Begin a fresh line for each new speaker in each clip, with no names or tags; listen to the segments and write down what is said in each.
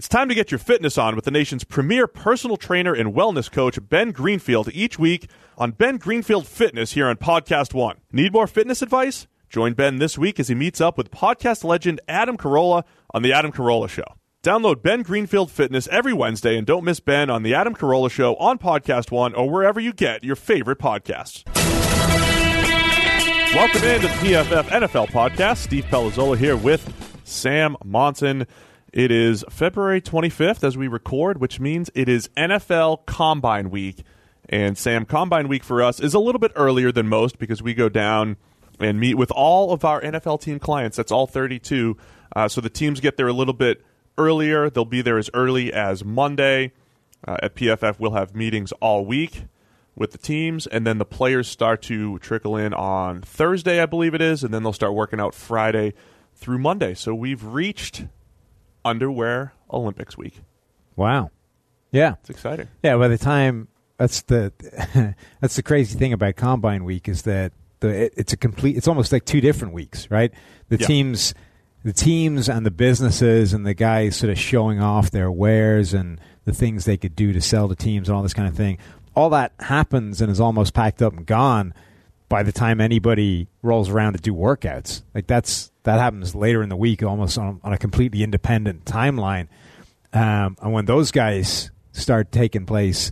It's time to get your fitness on with the nation's premier personal trainer and wellness coach, Ben Greenfield, each week on Ben Greenfield Fitness here on Podcast One. Need more fitness advice? Join Ben this week as he meets up with podcast legend Adam Carolla on The Adam Carolla Show. Download Ben Greenfield Fitness every Wednesday and don't miss Ben on The Adam Carolla Show on Podcast One or wherever you get your favorite podcasts. Welcome into the PFF NFL podcast. Steve Palazzolo here with Sam Monson. It is February 25th as we record, which means it is NFL Combine Week. And Sam, Combine Week for us is a little bit earlier than most because we go down and meet with all of our NFL team clients. That's all 32. Uh, so the teams get there a little bit earlier. They'll be there as early as Monday. Uh, at PFF, we'll have meetings all week with the teams, and then the players start to trickle in on Thursday, I believe it is, and then they'll start working out Friday through Monday. So we've reached underwear Olympics week.
Wow. Yeah.
It's exciting.
Yeah, by the time that's the that's the crazy thing about Combine Week is that the it, it's a complete it's almost like two different weeks, right? The
Yeah.
teams the teams and the businesses and the guys sort of showing off their wares and the things they could do to sell to teams and all this kind of thing. All that happens and is almost packed up and gone by the time anybody rolls around to do workouts. Like that's that happens later in the week, almost on, on a completely independent timeline. Um, and when those guys start taking place,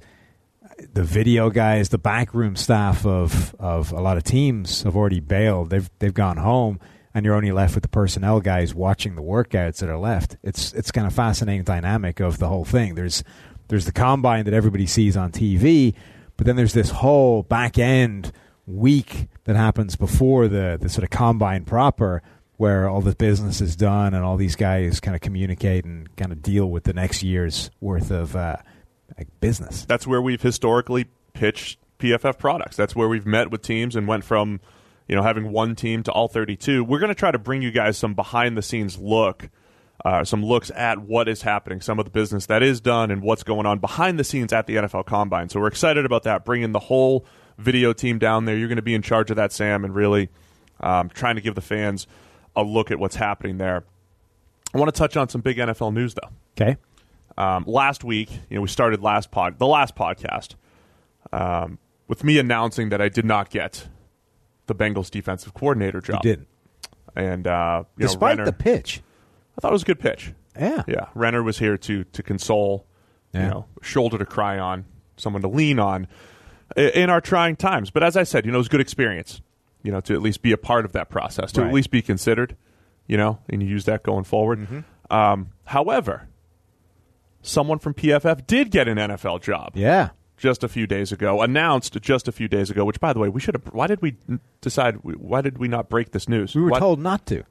the video guys, the backroom staff of of a lot of teams have already bailed. They've they've gone home, and you're only left with the personnel guys watching the workouts that are left. It's it's kind of fascinating dynamic of the whole thing. There's there's the combine that everybody sees on TV, but then there's this whole back end week that happens before the the sort of combine proper where all the business is done and all these guys kind of communicate and kind of deal with the next year's worth of uh, like business.
That's where we've historically pitched PFF products. That's where we've met with teams and went from, you know, having one team to all 32. We're going to try to bring you guys some behind the scenes look, uh, some looks at what is happening, some of the business that is done, and what's going on behind the scenes at the NFL Combine. So we're excited about that, bringing the whole video team down there. You're going to be in charge of that, Sam, and really um, trying to give the fans a look at what's happening there. I want to touch on some big NFL news, though
Okay.
um, last week, you know, we started last pod, the last podcast, um, with me announcing that I did not get the Bengals defensive coordinator
You
job.
didn't.
and uh, you know,
Despite
Renner-
the pitch.
I thought it was a good pitch.
Yeah.
Yeah, Renner was here to to console, you know, shoulder to cry on, someone to lean on in our trying times. But as I said, you know, it was a good experience, you know, to at least be a part of that process, to
Right.
at least be considered, you know, and you use that going forward.
Mm-hmm.
Um, however, someone from PFF did get an NFL job
Yeah.
just a few days ago, announced just a few days ago. Which, by the way, we should have. Why did we decide? Why did we not break this news?
We were
Why-
told not to.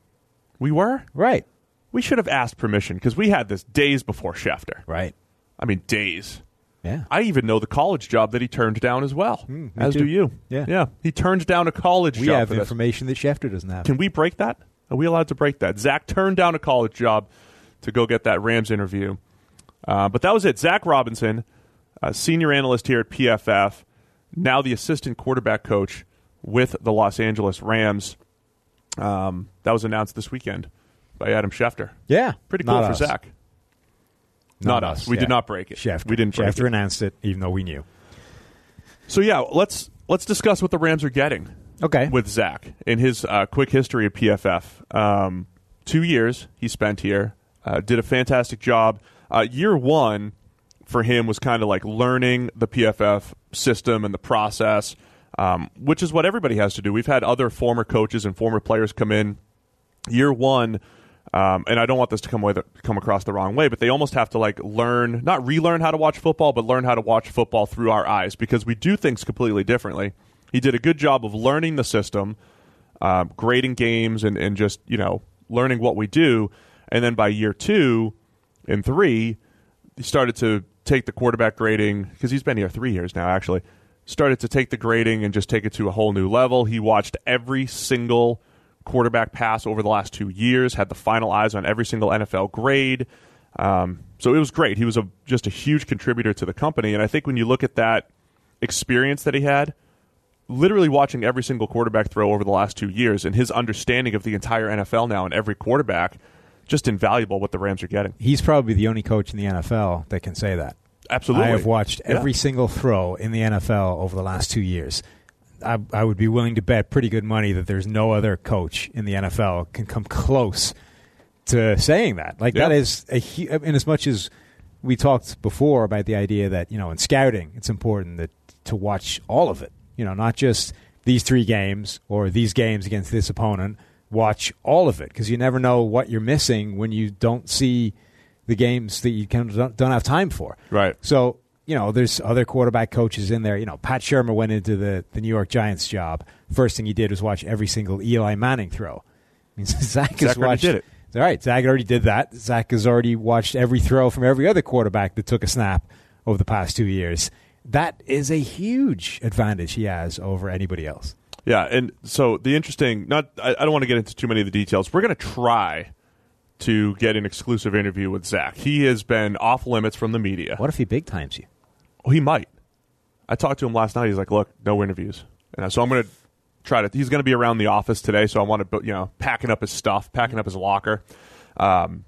we were.
Right.
We should have asked permission because we had this days before Schefter.
Right.
I mean, days.
Yeah.
I even know the college job that he turned down as well.
me
as
too.
do you.
Yeah.
yeah. He turned down a college
we
job.
We have
for this.
information that Schefter doesn't have.
Can we break that? Are we allowed to break that? Zac turned down a college job to go get that Rams interview. Uh, but that was it. Zac Robinson, uh, senior analyst here at PFF, now the assistant quarterback coach with the Los Angeles Rams. Um, that was announced this weekend by Adam Schefter.
Yeah,
Pretty cool for
us.
Zac. Not, us. We
yeah.
did not break it.
Schefter.
We didn't break
Schefter
it.
announced it, even though we knew.
So yeah, let's let's discuss what the Rams are getting.
Okay.
With Zac in his uh, quick history of PFF, um, two years he spent here, uh, did a fantastic job. Uh, year one for him was kind of like learning the PFF system and the process, um, which is what everybody has to do. We've had other former coaches and former players come in. Year one. Um, and I don't want this to come away come across the wrong way, but they almost have to like learn, not relearn how to watch football, but learn how to watch football through our eyes because we do things completely differently. He did a good job of learning the system, uh, grading games, and, and just you know learning what we do. And then by year two and three, he started to take the quarterback grading because he's been here three years now. Actually, started to take the grading and just take it to a whole new level. He watched every single quarterback pass over the last two years, had the final eyes on every single NFL grade. Um, so it was great. He was a, just a huge contributor to the company. And I think when you look at that experience that he had, literally watching every single quarterback throw over the last two years and his understanding of the entire NFL now and every quarterback, just invaluable what the Rams are getting.
He's probably the only coach in the NFL that can say that.
Absolutely.
I have watched
Yeah.
every single throw in the NFL over the last two years. I, I would be willing to bet pretty good money that there's no other coach in the NFL can come close to saying that. Like
Yeah.
that is a in as much as we talked before about the idea that you know in scouting it's important that to watch all of it. You know, not just these three games or these games against this opponent. Watch all of it because you never know what you're missing when you don't see the games that you kind of don't, don't have time for.
Right.
So, you know, there's other quarterback coaches in there. You know, Pat Shurmur went into the, the New York Giants job. First thing he did was watch every single Eli Manning throw. I mean, Zac has
Zac
watched.
did it.
All right, Zac already did that. Zac has already watched every throw from every other quarterback that took a snap over the past two years. That is a huge advantage he has over anybody else.
Yeah, and so the interesting not I, I don't want to get into too many of the details. We're going to try to get an exclusive interview with Zac. He has been off limits from the media.
What if he big times you?
Oh, he might. I talked to him last night. He's like, "Look, no interviews." And so I'm going to try to. He's going to be around the office today, so I want to, you know, packing up his stuff, packing up his locker. Um,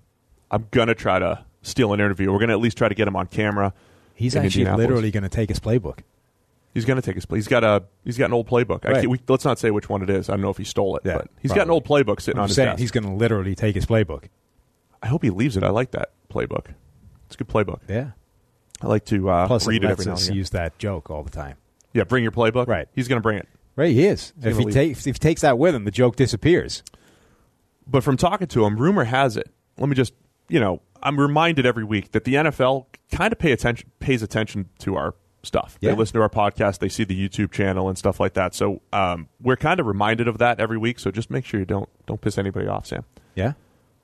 I'm going to try to steal an interview. We're going to at least try to get him on camera.
He's actually literally going to take his playbook.
He's going to take his. He's got a. He's got an old playbook. I
Right.
we, let's not say which one it is. I don't know if he stole it,
Yeah,
but he's got an old playbook sitting
I'm
on his desk.
he's going to literally take his playbook.
I hope he leaves it. I like that playbook. It's a good playbook.
Yeah.
I like to uh,
Plus,
read
it
every now and again.
use that joke all the time.
Yeah, bring your playbook.
Right.
He's going to bring it.
Right, he is. If
gonna
he
leave.
takes if he takes that with him, the joke disappears.
But from talking to him, rumor has it. Let me just, you know, I'm reminded every week that the NFL kind of pay attention pays attention to our stuff.
Yeah.
They listen to our podcast, they see the YouTube channel and stuff like that. So um, we're kind of reminded of that every week. So just make sure you don't don't piss anybody off, Sam.
Yeah,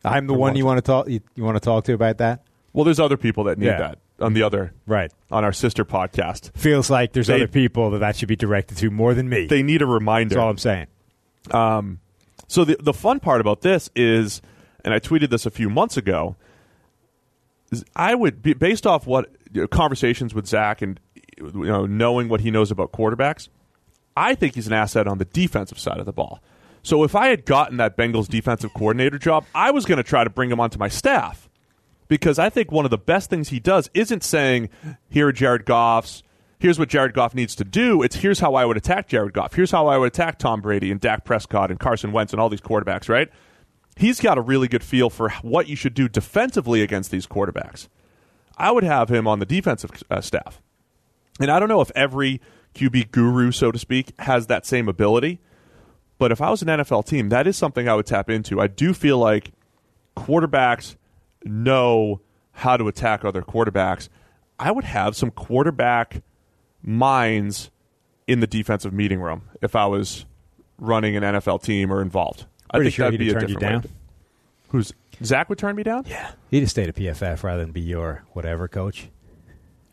I'm the one you want to talk. You, you want to talk to about that?
Well, there's other people that need
Yeah.
that on the other
Right.
on our sister podcast.
Feels like there's
They-
other people that that should be directed to more than me.
They need a reminder.
That's all I'm saying.
Um, so the the fun part about this is, and I tweeted this a few months ago. I would be based off what you know, conversations with Zac and you know knowing what he knows about quarterbacks. I think he's an asset on the defensive side of the ball. So if I had gotten that Bengals defensive coordinator job, I was going to try to bring him onto my staff because I think one of the best things he does isn't saying, "Here are Jared Goff's." Here's what Jared Goff needs to do. It's here's how I would attack Jared Goff. Here's how I would attack Tom Brady and Dak Prescott and Carson Wentz and all these quarterbacks, right? He's got a really good feel for what you should do defensively against these quarterbacks. I would have him on the defensive uh, staff. And I don't know if every QB guru, so to speak, has that same ability. But if I was an NFL team, that is something I would tap into. I do feel like quarterbacks know how to attack other quarterbacks. I would have some quarterback minds in the defensive meeting room if I was running an NFL team or involved. I
Pretty
think
sure
that'd
he'd
be a
you
different way.
down.
Who's Zac would turn me down?
Yeah, he'd have stayed at PFF rather than be your whatever coach,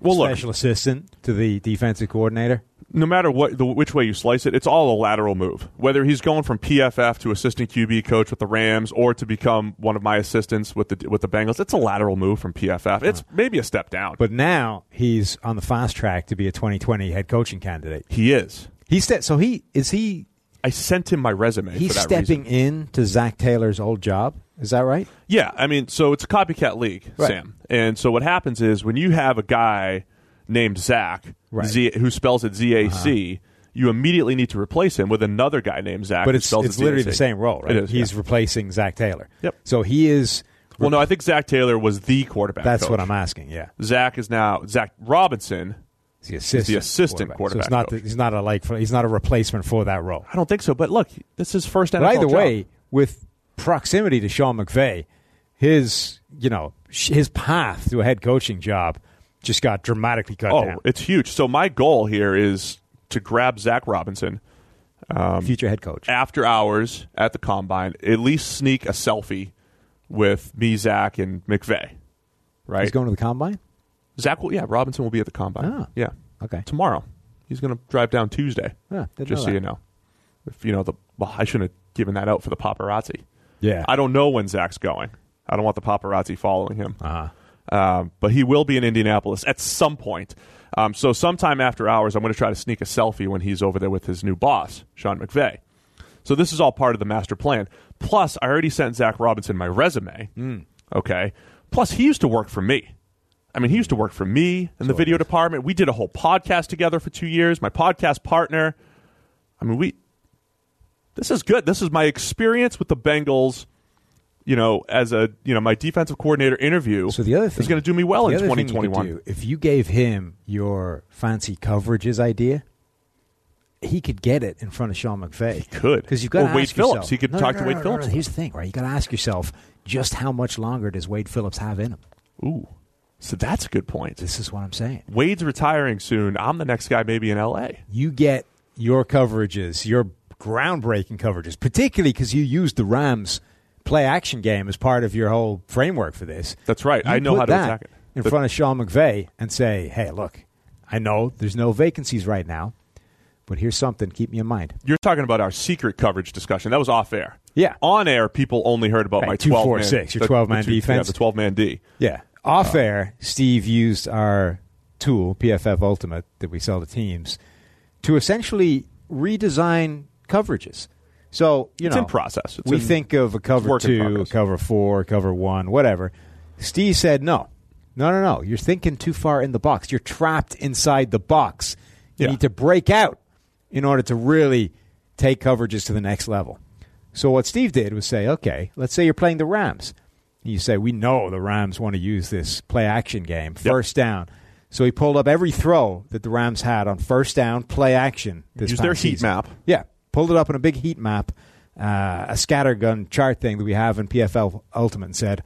Well, look,
special assistant to the defensive coordinator.
No matter what the, which way you slice it, it's all a lateral move. Whether he's going from PFF to assistant QB coach with the Rams or to become one of my assistants with the with the Bengals, it's a lateral move from PFF. It's maybe a step down, but
now he's on the fast track to be a 2020 head coaching candidate.
he is.
He's sta- so he is he
I sent him my resume.
He's
for that
stepping
reason.
in to Zac Taylor's old job. Is that right?
Yeah, I mean, so it's a copycat league,
Right.
Sam. And so what happens is when you have a guy named Zac,
Right. Uh-huh.
Z, who spells it Z A C, you immediately need to replace him with another guy named Zac.
But it's it's
it
literally the same role, right?
Is.
He's
yeah.
replacing Zac Taylor.
Yep.
So he is.
well, no, I think Zac Taylor was the quarterback.
That's
coach.
what I'm asking. Yeah.
Zac is now Zac Robinson.
He's the assistant,
assistant
So
quarterback
it's not the, he's not a like for, he's not a replacement for that role.
I don't think so, but look, this is his first NFL
But either
job.
way, with proximity to Sean McVay, his you know sh- his path to a head coaching job just got dramatically cut
Oh,
down.
it's huge. So my goal here is to grab Zac Robinson
Future head coach.
after hours at the combine, at least sneak a selfie with me, Zac, and McVay. Right?
He's going to the combine.
Zac will, yeah, Robinson will be at the combine.
Ah.
Yeah.
Okay.
Tomorrow. He's going to drive down Tuesday.
Yeah,
just so you know. If you know the well, I shouldn't have given that out for the paparazzi.
Yeah.
I don't know when Zac's going. I don't want the paparazzi following him.
Uh-huh.
Um, but he will be in Indianapolis at some point. Um, so sometime after hours, I'm going to try to sneak a selfie when he's over there with his new boss, Sean McVay. So this is all part of the master plan. Plus, I already sent Zac Robinson my resume. Okay. Plus, he used to work for me. I mean, he used to work for me in the video department. We did a whole podcast together for two years. My podcast partner. I mean, we. This is good. This is my experience with the Bengals. You know, as a you know my defensive coordinator interview.
So the other thing
is going to do me well in
you could
2021.
if you gave him your fancy coverages idea, he could get it in front of Sean McVay. He
could.
because you've got
Or
to
Wade
ask
Phillips.
yourself-
He could
No,
talk
no,
to Wade
no, no,
Phillips.
no. Here's the thing, right? You got to ask yourself just how much longer does Wade Phillips have in him.
Ooh, so that's a good point.
This is what I'm saying.
Wade's retiring soon. I'm the next guy, maybe in L.A.
You get your coverages, your groundbreaking coverages, particularly because you used the Rams play action game as part of your whole framework for this.
That's right.
You
I know how to
that
attack it.
in
The-
front of Sean McVay and say, "Hey, look, I know there's no vacancies right now, but here's something. Keep me in mind."
You're talking about our secret coverage discussion. That was off air.
Yeah.
On air, people only heard about
Right,
my 12
four,
man,
six, your
the-
12 man
two-
defense.
Yeah, the 12 man D.
Yeah. Off uh, air, Steve used our tool, PFF Ultimate, that we sell to teams, to essentially redesign coverages. So, you
It's
know,
in process. It's
we
in-
think of a cover two, a cover four, cover one, whatever. Steve said, no, no, no, no. You're thinking too far in the box. You're trapped inside the box. You
Yeah.
need to break out in order to really take coverages to the next level. So what Steve did was say, okay, let's say you're playing the Rams. You say, we know the Rams want to use this play action game, first down. So he pulled up every throw that the Rams had on first down, play action. This
Use their heat
season.
map.
Yeah, pulled it up in a big heat map, uh, a scattergun chart thing that we have in PFF Ultimate, and said,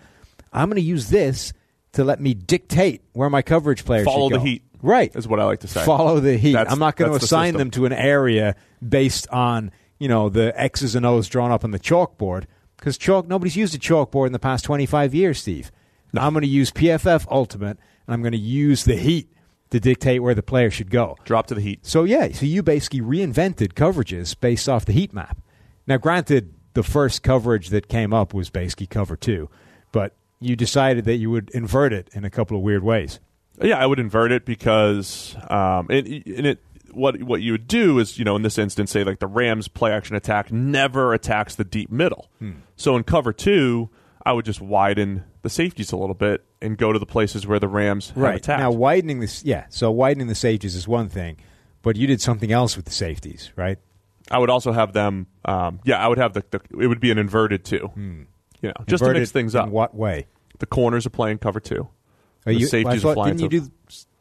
"I'm going to use this to let me dictate where my coverage players
Follow the heat.
Right,
Is what I like to say.
Follow the heat.
That's-
I'm not going to
that's the
assign them to an area based on you know the X's and O's drawn up on the chalkboard because chalk nobody's used a chalkboard in the past 25 years, Steve. I'm going to use PFF Ultimate, and I'm going to use the heat to dictate where the player should go.
Drop to the heat.
So yeah, so you basically reinvented coverages based off the heat map. Now, granted, the first coverage that came up was basically cover two, but you decided that you would invert it in a couple of weird ways.
Yeah, I would invert it because um, and, and it what what you would do is you know in this instance say like the Rams play action attack never attacks the deep middle.
Hmm.
So in cover two, I would just widen the safeties a little bit and go to the places where the Rams have attacked.
now, widening this, yeah. So widening the safeties is one thing, but you did something else with the safeties, right?
I would also have them. Um, yeah, I would have the, the. It would be an inverted two. You know, just to mix things
in
up.
what way?
The corners are playing cover two.
Are
The
you,
safeties are
thought,
flying
didn't you do?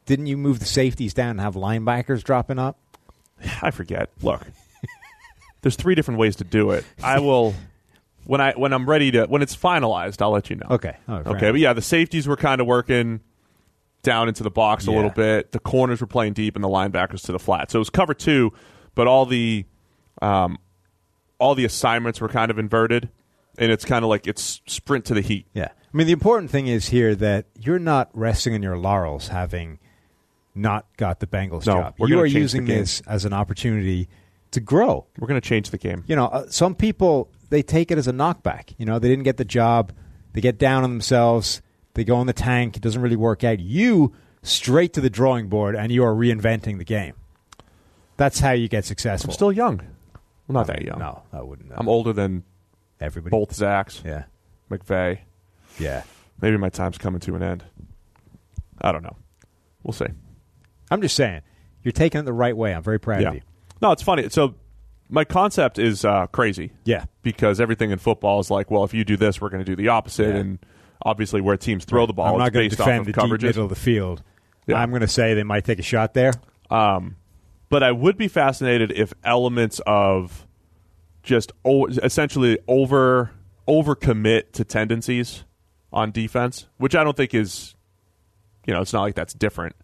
Didn't you move the safeties down and have linebackers dropping up?
I forget. Look, there's three different ways to do it. I will when I when I'm ready to when it's finalized. I'll let you know.
Okay. All right, fair
okay.
enough.
But yeah, the safeties were kind of working down into the box a
Yeah.
little bit. The corners were playing deep, and the linebackers to the flat. So it was cover two, but all the um, all the assignments were kind of inverted, and it's kind of like it's sprint to the heat.
Yeah. I mean, the important thing is here that you're not resting on your laurels having not got the Bengals
No,
job.
we're
You
gonna
are
change the
using
game.
this as an opportunity to grow.
We're going to change the game.
You know, uh, some people, they take it as a knockback. You know, they didn't get the job. They get down on themselves. They go in the tank. It doesn't really work out. You straight to the drawing board and you are reinventing the game. That's how you get successful.
I'm still young. I'm not
I
that young.
No, I wouldn't.
I'm older than
Everybody.
both Zacs,
Yeah.
McVay.
Yeah.
Maybe my time's coming to an end. I don't know. We'll see.
I'm just saying, you're taking it the right way. I'm very proud
Yeah.
of you.
No, it's funny. So my concept is uh, crazy.
Yeah.
because everything in football is like, well, if you do this, we're going to do the opposite,
Yeah.
and obviously where teams throw the ball,
I'm not going to defend the deep middle of the field.
Yeah.
I'm going to say they might take a shot there.
Um, but I would be fascinated if elements of just o- essentially over overcommit to tendencies on defense, which I don't think is, you know, it's not like that's different.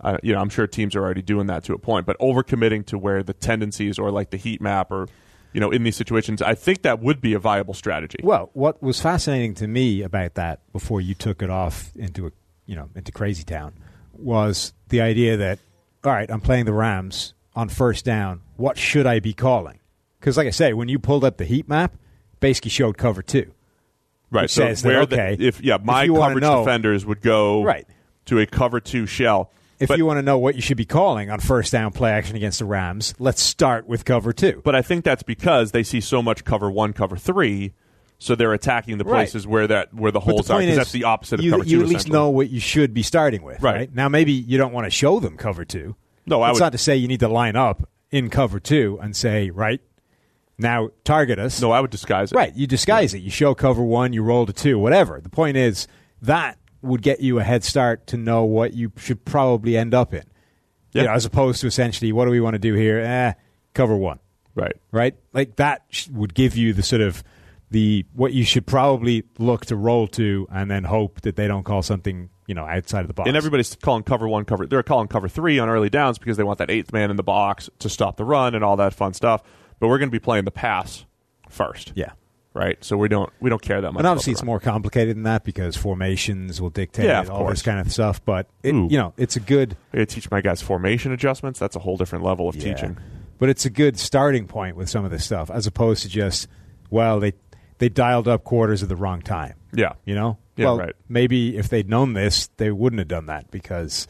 Uh, you know, I'm sure teams are already doing that to a point, but overcommitting to where the tendencies or like the heat map or, you know, in these situations, I think that would be a viable strategy.
Well, what was fascinating to me about that before you took it off into a you know into crazy town was the idea that all right, I'm playing the Rams on first down. What should I be calling? Because like I say, when you pulled up the heat map, basically showed cover two.
right. So
says that,
where
okay,
the, if yeah, my
if
coverage
know-
defenders would go
Right.
to a cover two shell.
If
But-
you want to know what you should be calling on first down play action against the Rams, let's start with cover two.
But I think that's because they see so much cover one, cover three, so they're attacking the
Right.
places where that where the holes
the
are. Because that's the opposite
you,
of cover
you
two.
at least know what you should be starting with,
Right.
right? Now, maybe you don't want to show them cover two.
No, I would-
not to say you need to line up in cover two and say, right now, target us.
No, I would disguise it.
Right, you disguise it. You show cover one, you roll to two, whatever. The point is that would get you a head start to know what you should probably end up in. You
Yeah.
know, as opposed to essentially, what do we want to do here? Eh, cover one
Right.
right? Like that sh- would give you the sort of the what you should probably look to roll to, and then hope that they don't call something you know outside of the box.
And everybody's calling cover one, cover. They're calling cover three on early downs because they want that eighth man in the box to stop the run and all that fun stuff. But we're going to be playing the pass first.
yeah.
Right. So we don't we don't care that much.
And obviously, it's more complicated than that because formations will dictate
Yeah,
all
course.
this kind of stuff. But it, you know, it's a good
I teach my guys formation adjustments. That's a whole different level of
yeah.
teaching.
But it's a good starting point with some of this stuff, as opposed to just well, they they dialed up quarters at the wrong time.
Yeah.
You know,
Yeah,
well,
right.
maybe if they'd known this, they wouldn't have done that because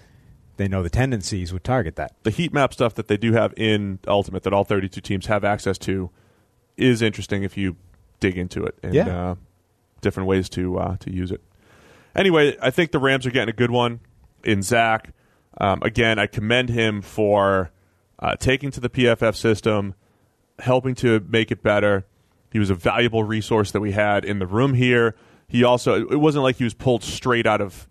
they know the tendencies would target that.
the heat map stuff that they do have in Ultimate that all 32 teams have access to is interesting if you dig into it and
Yeah.
uh, different ways to uh, to use it. Anyway, I think the Rams are getting a good one in Zac. Um, again, I commend him for uh, taking to the PFF system, helping to make it better. He was a valuable resource that we had in the room here. He also, it wasn't like he was pulled straight out of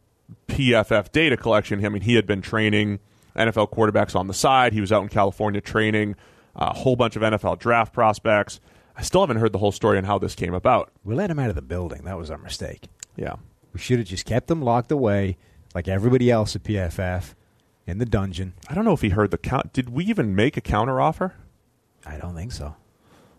PFF data collection. I mean, he had been training NFL quarterbacks on the side. He was out in California training a whole bunch of NFL draft prospects. I still haven't heard the whole story on how this came about.
We let him out of the building. That was our mistake.
Yeah.
We should have just kept them locked away, like everybody else at PFF, in the dungeon.
I don't know if he heard the count. Did we even make a counteroffer?
I don't think so.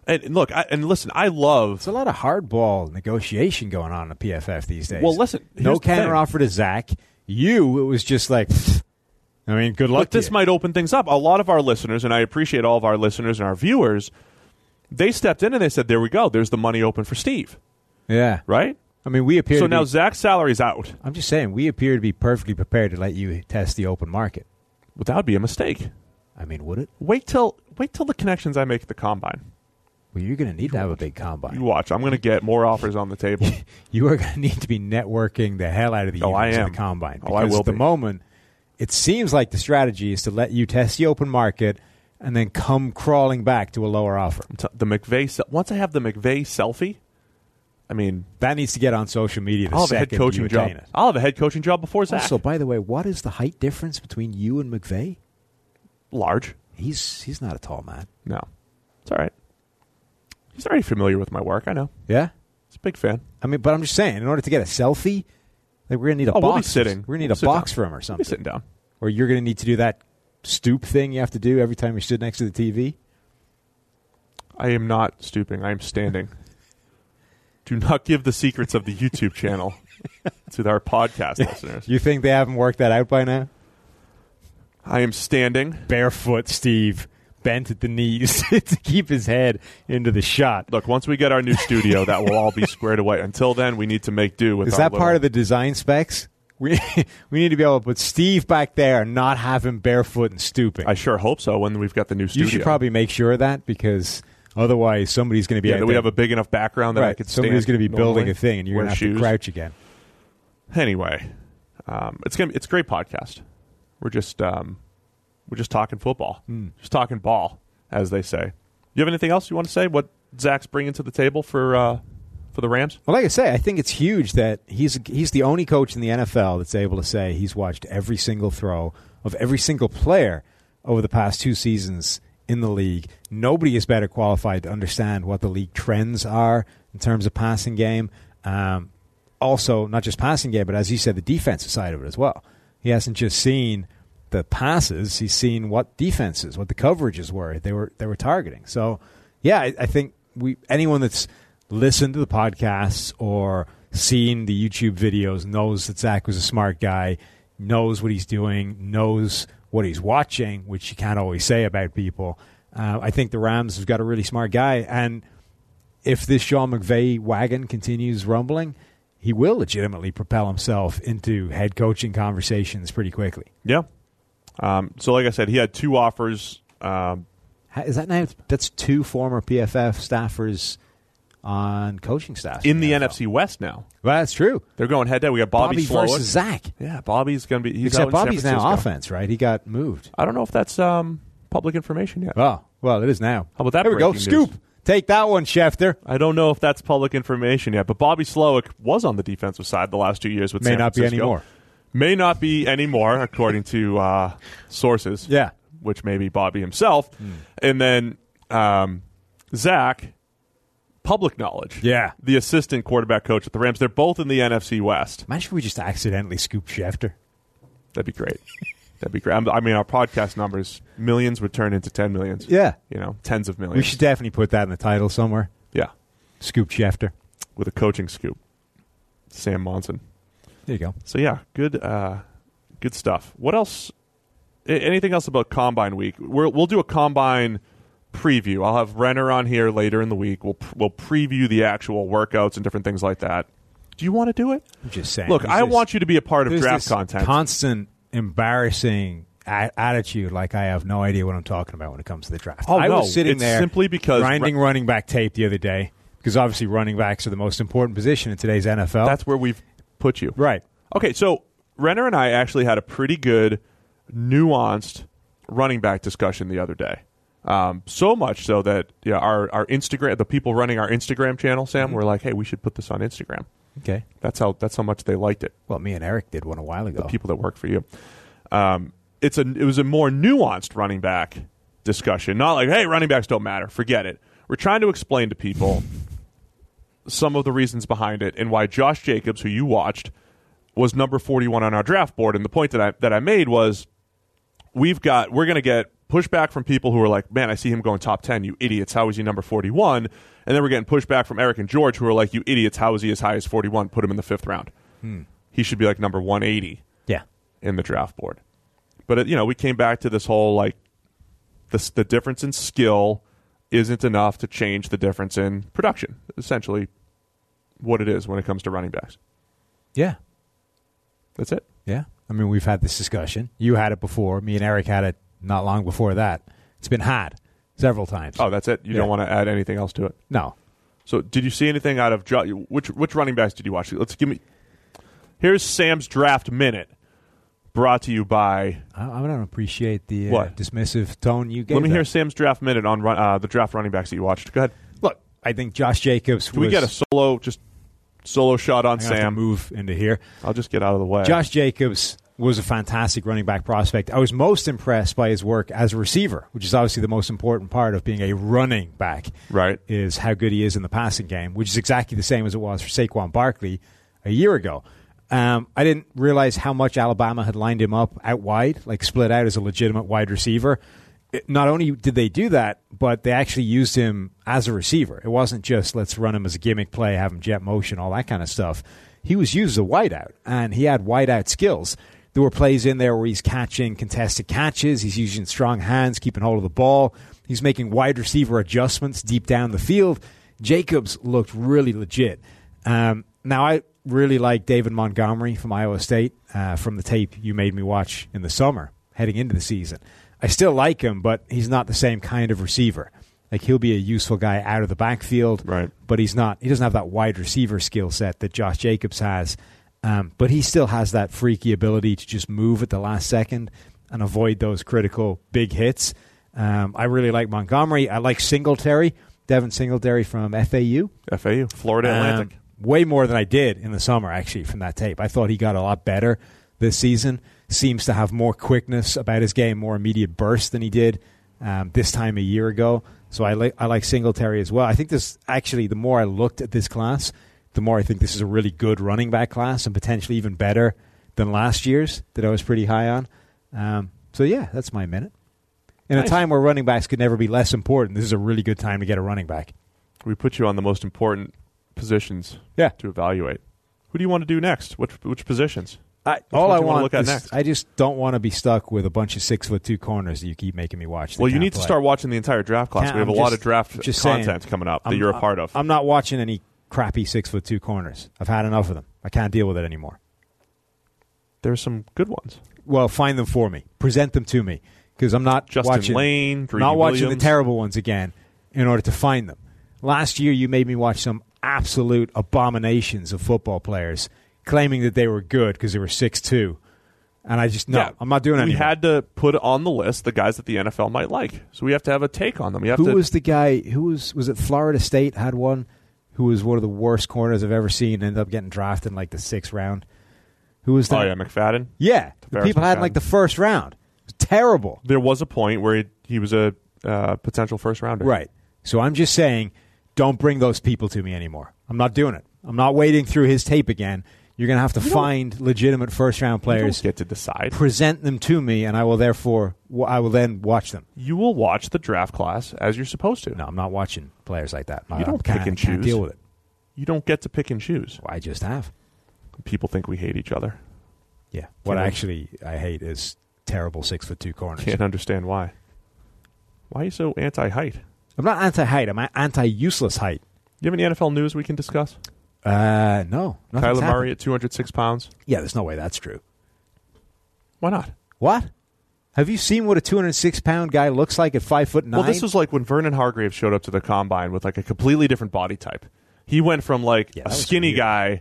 And and look, I, and listen, I love
It's a lot of hardball negotiation going on at PFF these days.
Well, listen,
no counter offer to Zac. You, it was just like, I mean, good luck.
But this
you.
might open things up. A lot of our listeners, and I appreciate all of our listeners and our viewers, they stepped in and they said, "There we go. There's the money open for Steve."
yeah.
Right.
I mean, we appear.
so now
be,
Zac's salary's out.
I'm just saying, we appear to be perfectly prepared to let you test the open market.
Well, that would be a mistake.
I mean, would it?
Wait till wait till the connections I make at the combine.
Well, you're going to need to have a big combine.
You watch. I'm going to get more offers on the table.
you are going to need to be networking the hell out of the
Oh, I am.
the combine.
Oh, I
Because
will
at the
be.
moment, it seems like the strategy is to let you test the open market and then come crawling back to a lower offer.
T- the McVay. se- Once I have the McVay selfie, I mean,
That needs to get on social media the
I'll have a head coaching job.
it.
I'll have a head coaching job before Zac.
Also, by the way, what is the height difference between you and McVay?
Large.
He's he's not a tall man.
No, it's all right. He's already familiar with my work. I know.
Yeah,
He's a big fan.
I mean, but I'm just saying, in order to get a selfie, like we're gonna need a
Oh,
box.
we'll be sitting.
We're gonna need
We'll
a box
down.
for him or
We'll be
something.
sitting down.
Or you're gonna need to do that stoop thing you have to do every time you stood next to the TV.
I am not stooping. I am standing. Do not give the secrets of the YouTube channel to our podcast listeners.
You think they haven't worked that out by now?
I am standing.
Barefoot Steve bent at the knees to keep his head into the shot.
Look, once we get our new studio, that will all be squared away. Until then, we need to make do with.
Is that
little-
part of the design specs? We we need to be able to put Steve back there and not have him barefoot and stooping.
I sure hope so. When we've got the new studio,
you should probably make sure of that because Otherwise, somebody's going to be
Yeah, we have a big enough background that I
right.
could.
Somebody's going to be building a thing, and you're going to have
shoes.
to crouch again.
Anyway, um, it's gonna it's a great podcast. We're just um, we're just talking football,
Hmm.
just talking ball, as they say. You have anything else you want to say? What Zach's bringing to the table for uh, for the Rams?
Well, like I say, I think it's huge that he's he's the only coach in the NFL that's able to say he's watched every single throw of every single player over the past two seasons in the league. Nobody is better qualified to understand what the league trends are in terms of passing game. Um, also, not just passing game, but as you said, the defensive side of it as well. He hasn't just seen the passes; he's seen what defenses, what the coverages were they were they were targeting. So, yeah, I, I think we anyone that's listened to the podcasts or seen the YouTube videos knows that Zac was a smart guy, knows what he's doing, knows what he's watching, which you can't always say about people. Uh, I think the Rams have got a really smart guy, and if this Sean McVay wagon continues rumbling, he will legitimately propel himself into head coaching conversations pretty quickly.
Yeah. Um, so, like I said, he had two offers. Um,
Is that now? That's two former PFF staffers on coaching staff
in the. NFC West now.
Well, that's true.
They're going head to head. We got Bobby,
Bobby versus Zac.
Yeah, Bobby's going to be. He's
Except Bobby's now offense, right? He got moved.
I don't know if that's um, public information yet.
Oh, well, it is now.
How about that
There we go.
breaking
Scoop. Take that one, Schefter.
I don't know if that's public information yet, but Bobby Slowik was on the defensive side the last two years with
May
San
not be anymore.
May not be anymore, according to uh, sources.
Yeah.
which may be Bobby himself,
Hmm.
and then um, Zac, public knowledge.
Yeah.
the assistant quarterback coach at the Rams. They're both in the NFC West.
Imagine if we just accidentally scoop Schefter.
That'd be great. That'd be great. I'm- I mean, our podcast numbers, millions would turn into ten millions.
Yeah.
you know, tens of millions.
We should definitely put that in the title somewhere.
yeah,
Scoop Schefter.
with a coaching scoop. Sam Monson.
There you go.
So yeah, good, uh, good stuff. What else? Anything else about Combine Week? We're, we'll do a Combine preview. I'll have Renner on here later in the week. We'll pr- we'll preview the actual workouts and different things like that. Do you want to do it?
I'm just saying.
Look, I
this-
want you to be a part of draft content.
Constant, embarrassing attitude. Like I have no idea what I'm talking about when it comes to the draft.
Oh,
I
no.
was sitting
It's
there
simply because-
grinding running back tape the other day because obviously running backs are the most important position in today's NFL.
That's where we've put you.
right.
Okay, so Renner and I actually had a pretty good, nuanced running back discussion the other day. Um, so much so that yeah, our our Instagram, the people running our Instagram channel, Sam,
Mm-hmm.
were like, "Hey, we should put this on Instagram."
Okay.
That's how that's how much they liked it.
Well, me and Eric did one a while ago.
The people that work for you. Um, it's a it was a more nuanced running back discussion, not like, "Hey, running backs don't matter." Forget it. We're trying to explain to people some of the reasons behind it and why Josh Jacobs, who you watched, was number 41 on our draft board. And the point that I that I made was we've got we're going to get pushback from people who are like, "Man, I see him going top 10, you idiots. How is he number 41?" And then we're getting pushback from Eric and George who are like, "You idiots, how is he as high as 41? Put him in the 5th round." Hmm. He should be like number 180
yeah.
in the draft board. But it, you know, we came back to this whole like the the difference in skill isn't enough to change the difference in production. Essentially, what it is when it comes to running backs.
Yeah.
That's it.
Yeah. I mean, we've had this discussion. You had it before. Me and Eric had it not long before that. It's been had several times.
Oh, that's it. You
Yeah.
don't want to add anything else to it.
no.
So, did you see anything out of Jo- which which running backs did you watch? Let's give me. Here's Sam's draft minute, brought to you by.
I, I don't appreciate the uh, dismissive tone you gave.
Let me
that.
hear Sam's draft minute on run, uh, the draft running backs that you watched. Go ahead.
Look, I think Josh Jacobs.
Can we
was,
get a solo just solo shot on
I'm have to
Sam?
move into here.
I'll just get out of the way.
Josh Jacobs was a fantastic running back prospect. I was most impressed by his work as a receiver, which is obviously the most important part of being a running back.
Right.
Is how good he is in the passing game, which is exactly the same as it was for Saquon Barkley a year ago. Um, I didn't realize how much Alabama had lined him up out wide, like split out as a legitimate wide receiver. It- not only did they do that, but they actually used him as a receiver. It wasn't just let's run him as a gimmick play, have him jet motion, all that kind of stuff. He was used as a wideout, and he had wideout skills. There were plays in there where he's catching contested catches. He's using strong hands, keeping hold of the ball. He's making wide receiver adjustments deep down the field. Jacobs looked really legit. Um, now, I really like David Montgomery from Iowa State uh, from the tape you made me watch in the summer heading into the season. I still like him, but he's not the same kind of receiver. Like he'll be a useful guy out of the backfield,
Right.
But he's not. He doesn't have that wide receiver skill set that Josh Jacobs has. Um, but he still has that freaky ability to just move at the last second and avoid those critical big hits. Um, I really like Montgomery. I like Singletary, Devin Singletary from FAU.
FAU, Florida Atlantic.
Um, way more than I did in the summer, actually, from that tape. I thought he got a lot better this season. Seems to have more quickness about his game, more immediate burst than he did um, this time a year ago. So I like I like Singletary as well. I think this actually, the more I looked at this class, the more I think this is a really good running back class and potentially even better than last year's that I was pretty high on. Um, so yeah, that's my minute. In
Nice.
a time where running backs could never be less important, this is a really good time to get a running back.
We put you on the most important positions
Yeah.
to evaluate. Who do you want to do next? Which which positions?
I, all I
wanna look at
is
next?
I just don't want to be stuck with a bunch of six foot two corners that you keep making me watch.
Well, you need to start watching the entire draft class.
Can't-
we have
I'm
a lot of draft
just saying,
content coming up that
I'm-
you're a part of.
I'm not watching any crappy six foot two corners. I've had enough of them. I can't deal with it anymore.
There's some good ones.
Well, find them for me. Present them to me because I'm not
Justin
watching.
Layne, Greedy
not watching
Williams.
the terrible ones again in order to find them. Last year, you made me watch some absolute abominations of football players claiming that they were good because they were six two, and I just no,
Yeah,
I'm not doing it.
We
anymore.
had to put on the list the guys that the NFL might like, so we have to have a take on them. We have
Who
to.
was the guy? Who was was it? Florida State had one who was one of the worst corners I've ever seen. Ended up getting drafted in like the sixth round. Who was that?
oh yeah, McFadden.
yeah. The
Tarvarus
people had in
McFadden.
like the first round. It was terrible.
There was a point where he, he was a uh, potential first rounder.
Right. So I'm just saying, don't bring those people to me anymore. I'm not doing it. I'm not wading through his tape again. You're going to have to find legitimate first round players,
get to decide.
present them to me, and I will therefore I will then watch them.
You will watch the draft class as you're supposed to.
No, I'm not watching players like that.
You
I
don't
can't-
pick and choose.
Deal with it.
You don't get to pick and choose.
I just have.
People think we hate each other.
Yeah. What
Can't-
actually I hate is terrible six foot two corners.
Can't understand why. Why are you so anti-height?
I'm not anti height. I'm anti useless height.
Do you have any NFL news we can discuss?
Uh, no.
Kyler
happened.
Murray at 206 pounds.
Yeah, there's no way that's true.
Why not?
What? Have you seen what a 206 pound guy looks like at five foot nine?
Well, this was like when Vernon Hargrave showed up to the combine with like a completely different body type. He went from like
Yeah,
a skinny
weird.
guy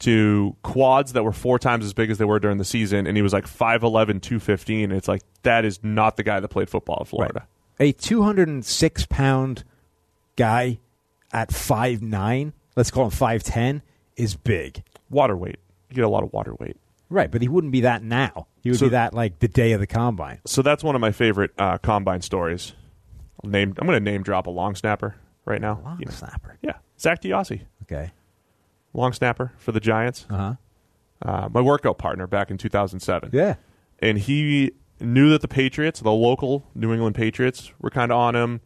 to quads that were four times as big as they were during the season, and he was like 5'11", 215. It's like that is not the guy that played football at Florida.
a 206 pound guy at five nine. Let's call him five ten. Is big,
Water weight. You get a lot of water weight.
right? But he wouldn't be that now. He would
So-
be that like the day of the combine.
So that's one of my favorite uh, combine stories. I'll name. I'm going to name drop a long snapper right now.
Long
You know.
snapper.
Yeah, Zak DeOssie,
Okay.
long snapper for the Giants.
Uh huh.
Uh, my workout partner back in 2007.
Yeah.
and he knew that the Patriots, the local New England Patriots, were kind of on him.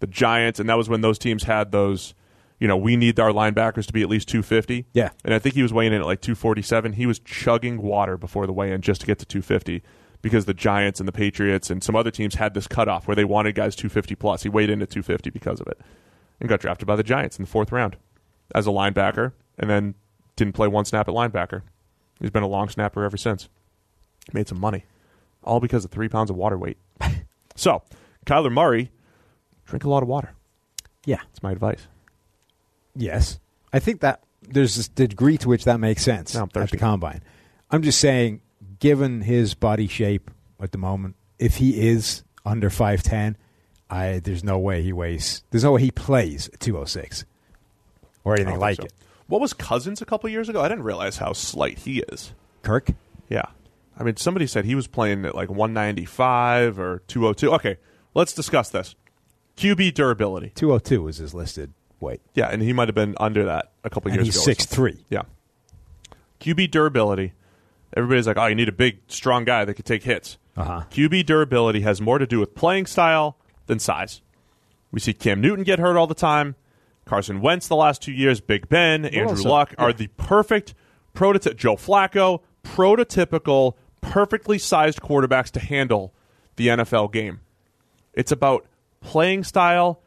The Giants, and that was when those teams had those. You know, we need our linebackers to be at least 250.
Yeah.
And I think he was weighing in at like 247. He was chugging water before the weigh in just to get to 250 because the Giants and the Patriots and some other teams had this cutoff where they wanted guys 250 plus. He weighed in at 250 because of it and got drafted by the Giants in the fourth round as a linebacker and then didn't play one snap at linebacker. He's been a long snapper ever since. Made some money all because of three pounds of water weight. so, Kyler Murray, drink a lot of water.
Yeah.
That's my advice.
Yes. I think that there's this degree to which that makes sense
Now I'm
at the combine. I'm just saying, given his body shape at the moment, if he is under 5'10, I there's no way he weighs, there's no way he plays 206 or
I
anything
don't
like
think
it.
so. What was Cousins a couple years ago? I didn't realize how slight he is.
Kirk?
Yeah. I mean, somebody said he was playing at like 195 or 202. Okay, let's discuss this. QB durability.
202 is his listed weight.
Yeah, and he might have been under that a couple years
he's
ago.
six three.
Yeah. QB durability. Everybody's like, oh, you need a big, strong guy that can take hits.
Uh-huh.
QB durability has more to do with playing style than size. We see Cam Newton get hurt all the time. Carson Wentz the last two years, Big Ben, Andrew
also-
Luck are
yeah.
the perfect prototype. Joe Flacco, prototypical, perfectly sized quarterbacks to handle the NFL game. It's about playing style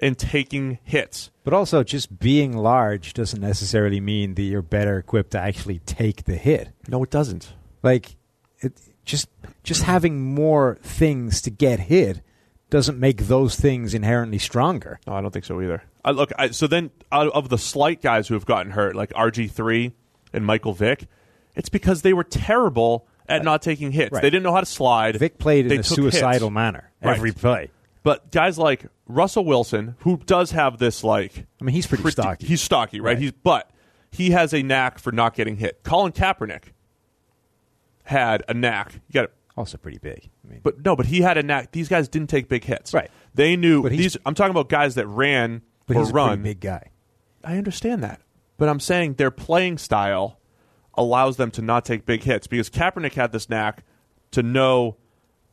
and taking hits.
But also, just being large doesn't necessarily mean that you're better equipped to actually take the hit.
No, it doesn't.
Like, it, just just having more things to get hit doesn't make those things inherently stronger.
No, I don't think so either. I, look, I, so then out of the slight guys who have gotten hurt, like RG three and Michael Vick, it's because they were terrible at not taking hits.
Right.
They didn't know how to slide.
Vick played
They
in a suicidal
hits.
manner
Right.
every play.
But guys like Russell Wilson, who does have this like,
I mean, he's pretty stocky.
He's stocky, right?
Right.
He's but he has a knack for not getting hit. Colin Kaepernick had a knack. You got it.
Also pretty big. I mean,
But no, but he had a knack. These guys didn't take big hits.
Right.
They knew these. I'm talking about guys that ran
but
or
he's a
run.
pretty big guy.
I understand that, but I'm saying their playing style allows them to not take big hits because Kaepernick had this knack to know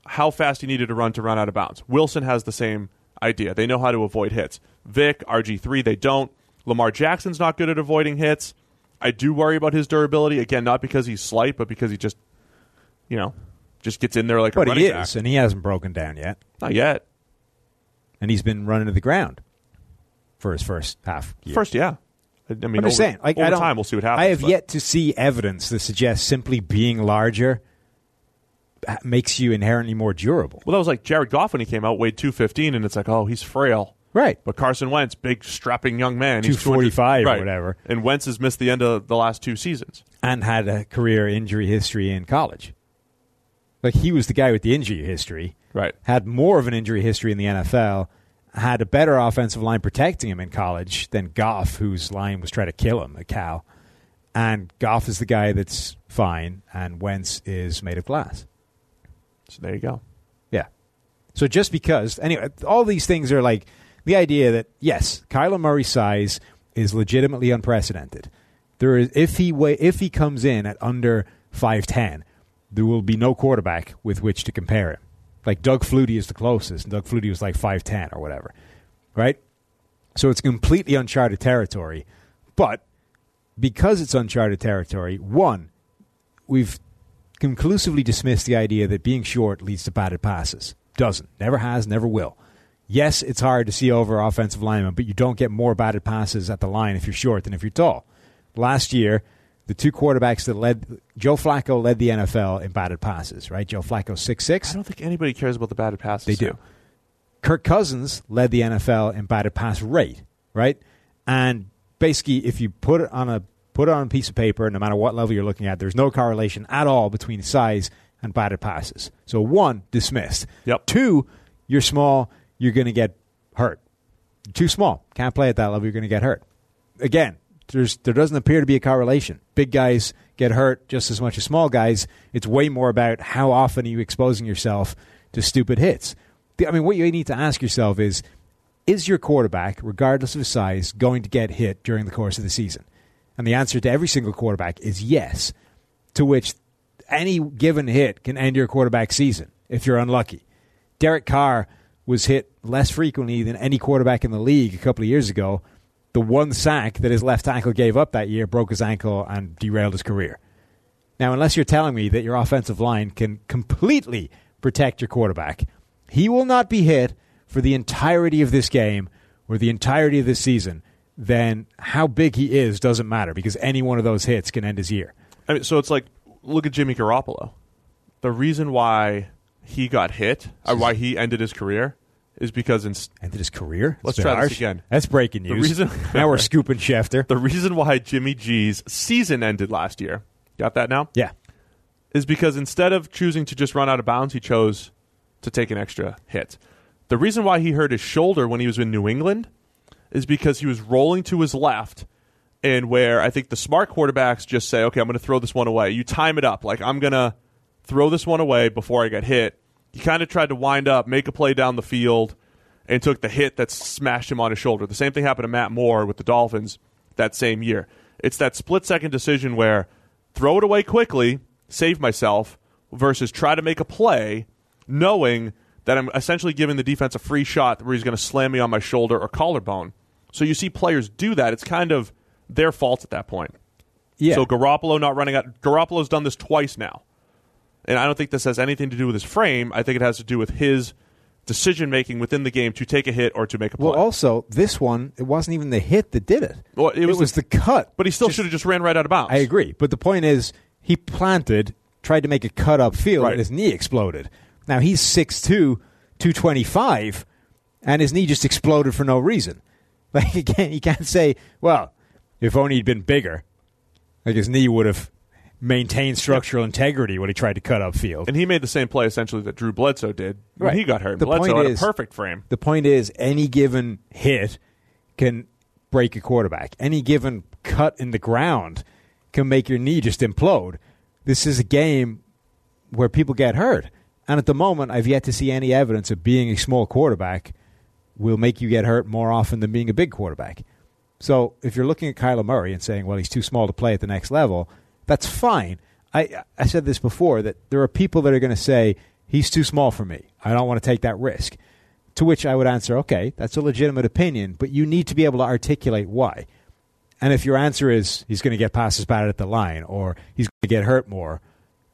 how fast he needed to run to run out of bounds. Wilson has the same idea. They know how to avoid hits. Vick, RG3, they don't. Lamar Jackson's not good at avoiding hits. I do worry about his durability again, not because he's slight, but because he just, you know, just gets in there like a
But
running
he
back.
is, and he hasn't broken down yet.
Not yet.
And he's been running to the ground for his first half. Year.
First, yeah. I mean,
I'm just
over,
saying, like
over
I don't,
time, we'll see what happens.
I have
but-
yet to see evidence that suggests simply being larger makes you inherently more durable.
Well, that was like Jared Goff when he came out, weighed 215, and it's like, oh, he's frail.
Right.
But Carson Wentz, big strapping young man, he's
245 or
200 right.
whatever.
And Wentz has missed the end of the last two seasons.
And had a career injury history in college. Like he was the guy with the injury history.
Right.
Had more of an injury history in the NFL. Had a better offensive line protecting him in college than Goff, whose line was trying to kill him a cow. And Goff is the guy that's fine, and Wentz is made of glass.
So there you go.
Yeah. So just because, anyway, all these things are like the idea that yes, Kyler Murray's size is legitimately unprecedented. There is if he wa- if he comes in at under five ten, there will be no quarterback with which to compare him. Like Doug Flutie is the closest, and Doug Flutie was like five ten or whatever, right? So it's completely uncharted territory, but because it's uncharted territory, one, we've conclusively dismiss the idea that being short leads to batted passes. Doesn't. Never has, never will. Yes, it's hard to see over offensive linemen, but you don't get more batted passes at the line if you're short than if you're tall. Last year, the two quarterbacks that led Joe Flacco led the NFL in batted passes, right? Joe Flacco six six.
I don't think anybody cares about the batted passes.
They do. Kirk Cousins led the NFL in batted pass rate, right? And basically, if you put it on a put it on a piece of paper, no matter what level you're looking at, there's no correlation at all between size and batted passes. So one dismissed.
Yep.
Two, you're small, you're going to get hurt. You're too small, can't play at that level. You're going to get hurt. Again, there's there doesn't appear to be a correlation. Big guys get hurt just as much as small guys. It's way more about how often are you exposing yourself to stupid hits. I mean, what you need to ask yourself is: Is your quarterback, regardless of his size, going to get hit during the course of the season? And the answer to every single quarterback is yes. To which any given hit can end your quarterback season if you're unlucky. Derek Carr was hit less frequently than any quarterback in the league a couple of years ago. The one sack that his left tackle gave up that year broke his ankle and derailed his career. Now, unless you're telling me that your offensive line can completely protect your quarterback, he will not be hit for the entirety of this game or the entirety of this season, then how big he is doesn't matter because any one of those hits can end his year.
I mean, so it's like, look at Jimmy Garoppolo. The reason why he got hit, uh, or why he ended his career, is because in,
Ended his career?
Let's
a bit
try this again.
That's breaking
The
news.
reason-
now we're scooping Schefter.
the reason why Jimmy G's season ended last year. Got that now?
Yeah.
is because instead of choosing to just run out of bounds, he chose to take an extra hit. The reason why he hurt his shoulder when he was in New England is because he was rolling to his left, and where I think the smart quarterbacks just say, okay, I'm going to throw this one away. You time it up. Like, I'm going to throw this one away before I get hit. He kind of tried to wind up, make a play down the field, and took the hit that smashed him on his shoulder. The same thing happened to Matt Moore with the Dolphins that same year. It's that split second decision where throw it away quickly, save myself, versus try to make a play knowing that I'm essentially giving the defense a free shot where he's going to slam me on my shoulder or collarbone. So you see players do that. It's kind of their fault at that point.
Yeah.
So Garoppolo not running out. Garoppolo's done this twice now. And I don't think this has anything to do with his frame. I think it has to do with his decision making within the game to take a hit or to make a play.
well, also, this one, it wasn't even the hit that did it.
Well, it was
the, cut.
but he still should have just ran right out of bounds.
I agree. But the point is, he planted, tried to make a cut up field,
Right.
and his knee exploded. Now, he's 6'2, 225 and his knee just exploded for no reason. Like you can't, you can't say, well, if only he'd been bigger, like his knee would have maintained structural integrity when he tried to cut upfield.
And he made the same play essentially that Drew Bledsoe did when
Right.
he got hurt.
The
Bledsoe
point
had
is-
a perfect frame.
The point is, any given hit can break a quarterback. Any given cut in the ground can make your knee just implode. This is a game where people get hurt. And at the moment, I've yet to see any evidence of being a small quarterback will make you get hurt more often than being a big quarterback. So if you're looking at Kyler Murray and saying, well, he's too small to play at the next level, that's fine. I, I said this before that there are people that are going to say, he's too small for me. I don't want to take that risk. To which I would answer, okay, that's a legitimate opinion, but you need to be able to articulate why. And if your answer is he's going to get passes batted at the line or he's going to get hurt more,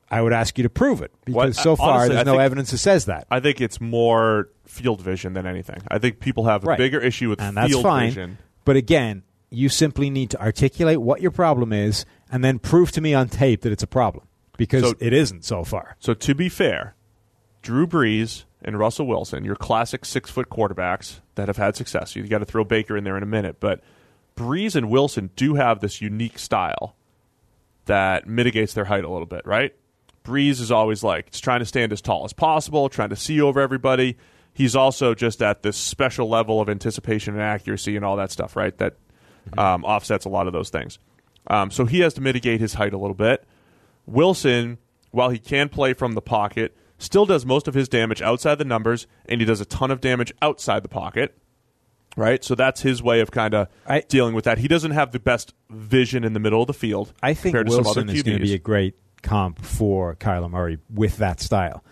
I would ask you to prove it because so far
honestly,
there's no evidence that says that.
I think it's more field vision than anything. I think people have a
Right.
bigger issue with
and that's
field
fine.
vision.
But again, you simply need to articulate what your problem is and then prove to me on tape that it's a problem because
So-
it isn't so far.
So to be fair, Drew Brees and Russell Wilson, your classic six foot quarterbacks that have had success. You got to throw Baker in there in a minute, but Brees and Wilson do have this unique style that mitigates their height a little bit, right? Brees is always like it's trying to stand as tall as possible, trying to see over everybody. He's also just at this special level of anticipation and accuracy and all that stuff, right? That um, offsets a lot of those things. Um, so he has to mitigate his height a little bit. Wilson, while he can play from the pocket, still does most of his damage outside the numbers, and he does a ton of damage outside the pocket. Right, so that's his way of kind of dealing with that. He doesn't have the best vision in the middle of the field.
I think
compared to some other
Wilson is going to be a great comp for Kyler Murray with that style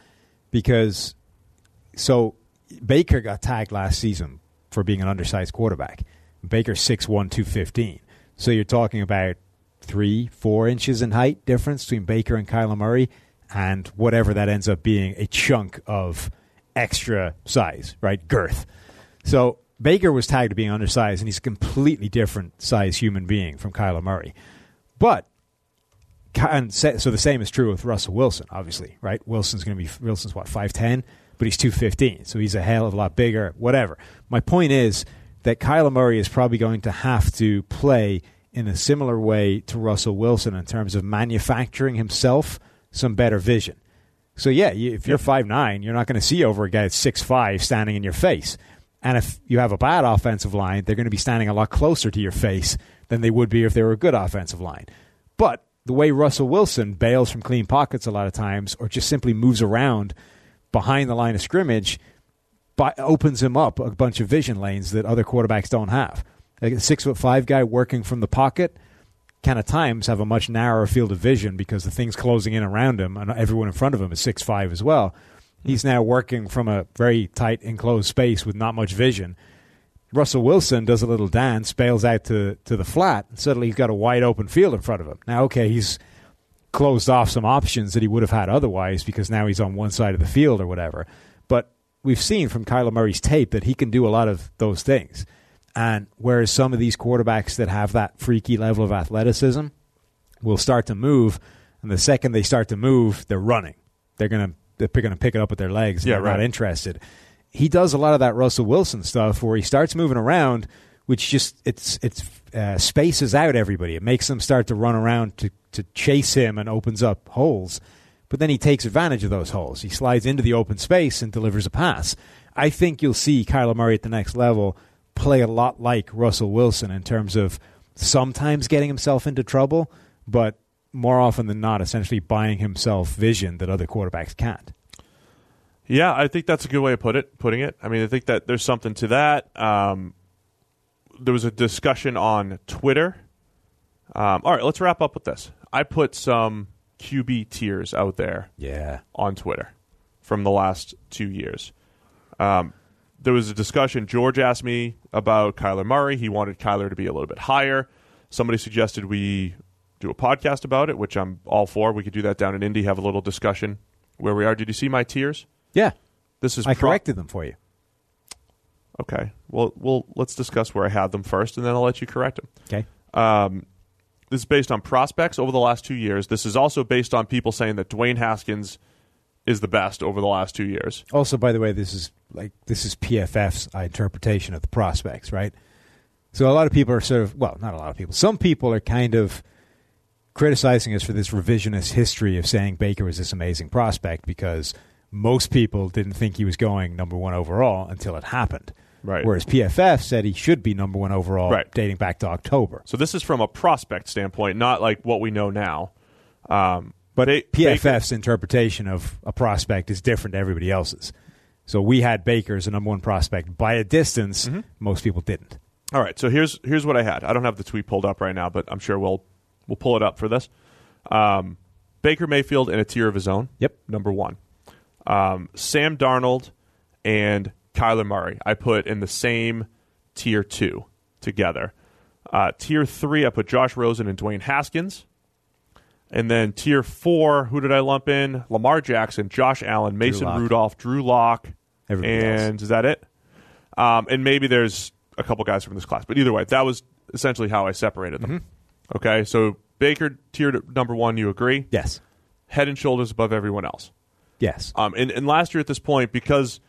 because so Baker got tagged last season for being an undersized quarterback. Baker's 6'1", 215. So you're talking about three, four inches in height difference between Baker and Kyler Murray, and whatever that ends up being, a chunk of extra size, right? Girth. So Baker was tagged to being undersized, and he's a completely different size human being from Kyler Murray. But and so the same is true with Russell Wilson, obviously, right? Wilson's going to be Wilson's what five ten, but he's two fifteen, so he's a hell of a lot bigger. Whatever. My point is that Kyler Murray is probably going to have to play in a similar way to Russell Wilson in terms of manufacturing himself some better vision. So yeah, if you're five nine, you're not going to see over a guy that's six five standing in your face. And if you have a bad offensive line, they're going to be standing a lot closer to your face than they would be if they were a good offensive line. But the way Russell Wilson bails from clean pockets a lot of times, or just simply moves around behind the line of scrimmage, but opens him up a bunch of vision lanes that other quarterbacks don't have. Like a six foot five guy working from the pocket can at times have a much narrower field of vision because the things closing in around him and everyone in front of him is six five as well. He's now working from a very tight enclosed space with not much vision. Russell Wilson does a little dance, bails out to, to the flat, and suddenly he's got a wide open field in front of him. Now, okay, he's closed off some options that he would have had otherwise because now he's on one side of the field or whatever. But we've seen from Kyler Murray's tape that he can do a lot of those things. And whereas some of these quarterbacks that have that freaky level of athleticism will start to move, and the second they start to move, they're running. They're gonna they're going to pick it up with their legs. And
Yeah,
they're
right.
not interested. He does a lot of that Russell Wilson stuff where he starts moving around, which just it's it's uh, spaces out everybody. It makes them start to run around to to chase him and opens up holes. But then he takes advantage of those holes. He slides into the open space and delivers a pass. I think you'll see Kyler Murray at the next level play a lot like Russell Wilson in terms of sometimes getting himself into trouble, but more often than not, essentially buying himself vision that other quarterbacks can't.
Yeah, I think that's a good way of put it. Putting it. I mean, I think that there's something to that. Um, there was a discussion on Twitter. Um, all right, let's wrap up with this. I put some QB tiers out there
Yeah.
on Twitter from the last two years. Um, there was a discussion. George asked me about Kyler Murray. He wanted Kyler to be a little bit higher. Somebody suggested we do a podcast about it, which I'm all for. We could do that down in Indy, have a little discussion where we are. Did you see my tiers?
Yeah.
This is
I
pro-
corrected them for you.
Okay. Well, well, let's discuss where I had them first, and then I'll let you correct them.
Okay.
Um, this is based on prospects over the last two years. This is also based on people saying that Dwayne Haskins is the best over the last two years.
Also, by the way, this is like this is PFF's uh, interpretation of the prospects, right? So a lot of people are sort of well, not a lot of people. Some people are kind of criticizing us for this revisionist history of saying Baker was this amazing prospect because most people didn't think he was going number one overall until it happened.
Right.
Whereas PFF said he should be number one overall,
Right.
dating back to October.
So this is from a prospect standpoint, not like what we know now. Um,
But
Ba-
PFF's interpretation of a prospect is different to everybody else's. So we had Baker as a number one prospect by a distance.
Mm-hmm.
Most people didn't.
All right, so here's here's what I had. I don't have the tweet pulled up right now, but I'm sure we'll we'll pull it up for this. Um, Baker Mayfield in a tier of his own.
Yep.
Number one. Um, Sam Darnold and Kyler Murray. I put in the same tier two together. Uh, tier three, I put Josh Rosen and Dwayne Haskins. And then tier four, who did I lump in? Lamar Jackson, Josh Allen, Mason
Lock.
Rudolph, Drew Lock,
Everybody
and
else.
is that it? Um, and maybe there's a couple guys from this class, but either way, that was essentially how I separated them.
Mm-hmm.
Okay, so Baker tiered number one. You agree?
Yes.
Head and shoulders above everyone else.
Yes.
Um, and, and last year at this point, because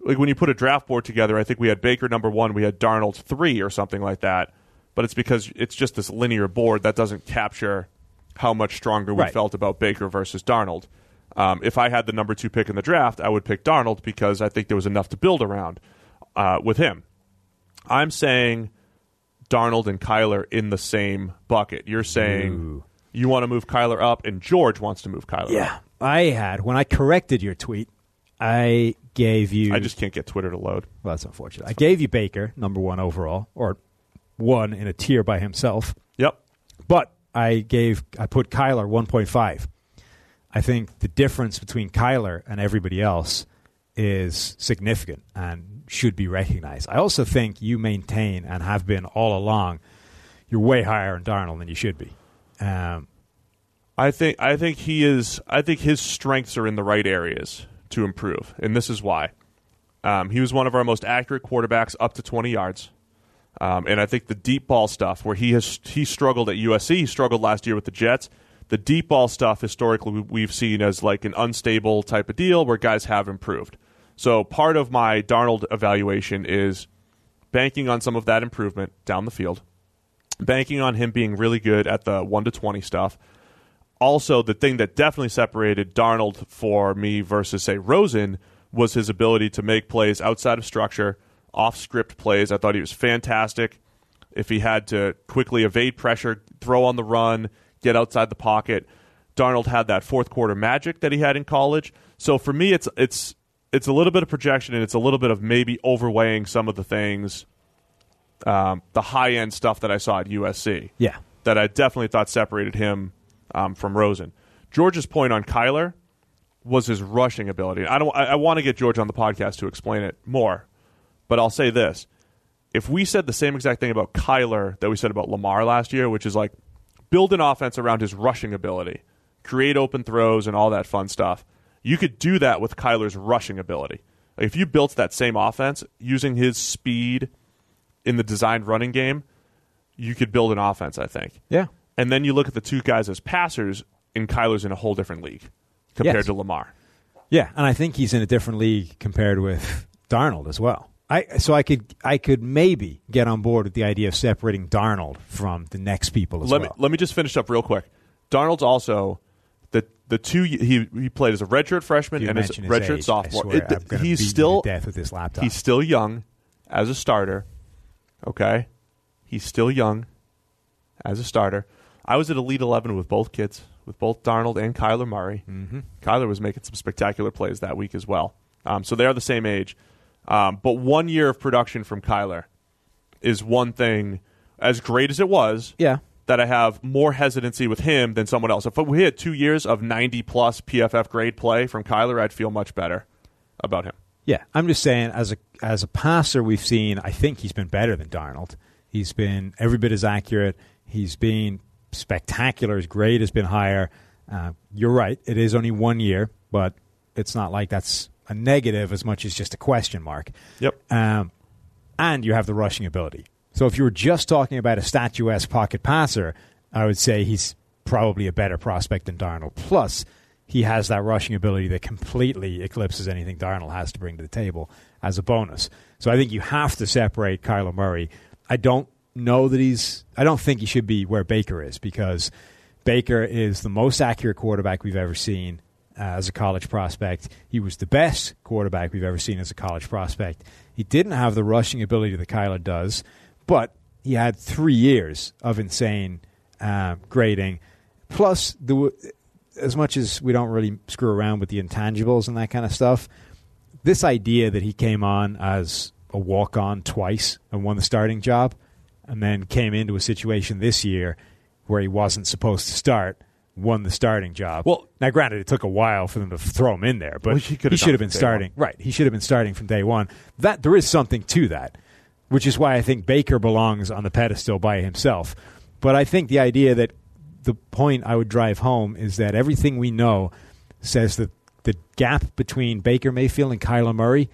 like when you put a draft board together, I think we had Baker number one, we had Darnold three or something like that. But it's because it's just this linear board that doesn't capture how much stronger we
Right.
felt about Baker versus Darnold. Um, if I had the number two pick in the draft, I would pick Darnold because I think there was enough to build around uh, with him. I'm saying Darnold and Kyler in the same bucket. You're saying
Ooh.
you want to move Kyler up, and George wants to move Kyler up.
I had, when I corrected your tweet, I gave you.
I just can't get Twitter to load.
Well, that's unfortunate. I gave you Baker, number one overall, or one in a tier by himself.
Yep.
But I gave I put Kyler 1.5. I think the difference between Kyler and everybody else is significant and should be recognized. I also think you maintain and have been all along you're way higher in Darnold than you should be. Um,
I think I think he is. I think his strengths are in the right areas to improve, and this is why. Um, he was one of our most accurate quarterbacks up to 20 yards, um, and I think the deep ball stuff, where he has he struggled at USC, he struggled last year with the Jets. The deep ball stuff historically we- we've seen as like an unstable type of deal where guys have improved. So part of my Darnold evaluation is banking on some of that improvement down the field, banking on him being really good at the one to twenty stuff also the thing that definitely separated Darnold for me versus say Rosen was his ability to make plays outside of structure, off script plays. I thought he was fantastic. If he had to quickly evade pressure, throw on the run, get outside the pocket, Darnold had that fourth quarter magic that he had in college. So for me, it's it's it's a little bit of projection and it's a little bit of maybe overweighing some of the things, um, the high end stuff that I saw at USC
yeah.
that I definitely thought separated him um, from Rosen. George's point on Kyler was his rushing ability. I don't. I, I want to get George on the podcast to explain it more, but I'll say this: if we said the same exact thing about Kyler that we said about Lamar last year, which is like build an offense around his rushing ability, create open throws, and all that fun stuff, you could do that with Kyler's rushing ability. Like if you built that same offense using his speed in the designed running game, you could build an offense. I think.
Yeah.
And then you look at the two guys as passers, and Kyler's in a whole different league compared
Yes.
to Lamar.
Yeah, and I think he's in a different league compared with Darnold as well. I so I could I could maybe get on board with the idea of separating Darnold from the next people as
Let
well.
me let me just finish up real quick. Darnold's also the the two he he played as a redshirt freshman
You
and as a redshirt
age,
sophomore. It- he's still
death with this laptop.
he's still young as a starter. Okay, he's still young as a starter. I was at Elite Eleven with both kids, with both Darnold and Kyler Murray. Mm-hmm. Kyler was making some spectacular plays that week as well. Um, so they are the same age, um, but one year of production from Kyler is one thing. As great as it was,
yeah.
that I have more hesitancy with him than someone else. If we had two years of 90 plus PFF grade play from Kyler, I'd feel much better about him.
Yeah, I'm just saying as a as a passer, we've seen. I think he's been better than Darnold. He's been every bit as accurate. He's been spectacular. His grade has been higher. Uh, you're right. It is only one year, but it's not like that's a negative as much as just a question mark.
Yep.
Um, and you have the rushing ability. So if you were just talking about a statuesque pocket passer, I would say he's probably a better prospect than Darnold. Plus, he has that rushing ability that completely eclipses anything Darnold has to bring to the table as a bonus. So I think you have to separate Kyler Murray. I don't know that he's. I don't think he should be where Baker is because Baker is the most accurate quarterback we've ever seen uh, as a college prospect. He was the best quarterback we've ever seen as a college prospect. He didn't have the rushing ability that Kyler does, but he had three years of insane uh, grading. Plus, the, as much as we don't really screw around with the intangibles and that kind of stuff, this idea that he came on as a walk on twice and won the starting job, and then came into a situation this year where he wasn't supposed to start, won the starting job.
Well,
now granted, it took a while for them to throw him in there, but
Well, he
he, should have been starting. Right, he should have been starting from day one. That there is something to that, which is why I think Baker belongs on the pedestal by himself. But I think the idea that the point I would drive home is that everything we know says that the gap between Baker Mayfield and Kyler Murray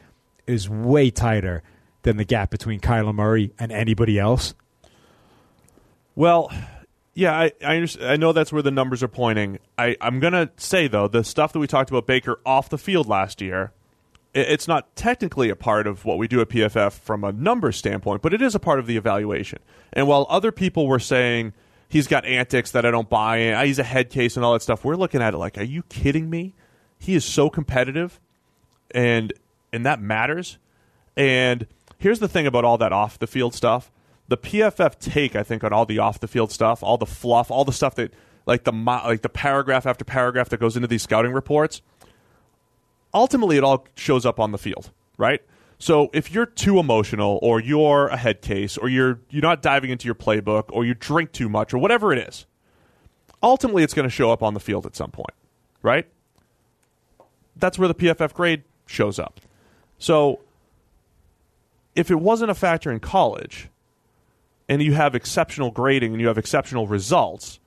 is way tighter than the gap between Kyler Murray and anybody else.
Well, yeah, I I, I know that's where the numbers are pointing. I I'm gonna say though the stuff that we talked about Baker off the field last year, it, it's not technically a part of what we do at PFF from a numbers standpoint, but it is a part of the evaluation. And while other people were saying he's got antics that I don't buy in, ah, he's a head case and all that stuff, we're looking at it like, are you kidding me? He is so competitive, and and that matters. And here's the thing about all that off the field stuff. The PFF take, I think, on all the off the field stuff, all the fluff, all the stuff that like the like the paragraph after paragraph that goes into these scouting reports. Ultimately, it all shows up on the field, right? So if you're too emotional, or you're a head case, or you're you're not diving into your playbook, or you drink too much, or whatever it is, ultimately it's going to show up on the field at some point, right? That's where the PFF grade shows up. So if it wasn't a factor in college and you have exceptional grading and you have exceptional results,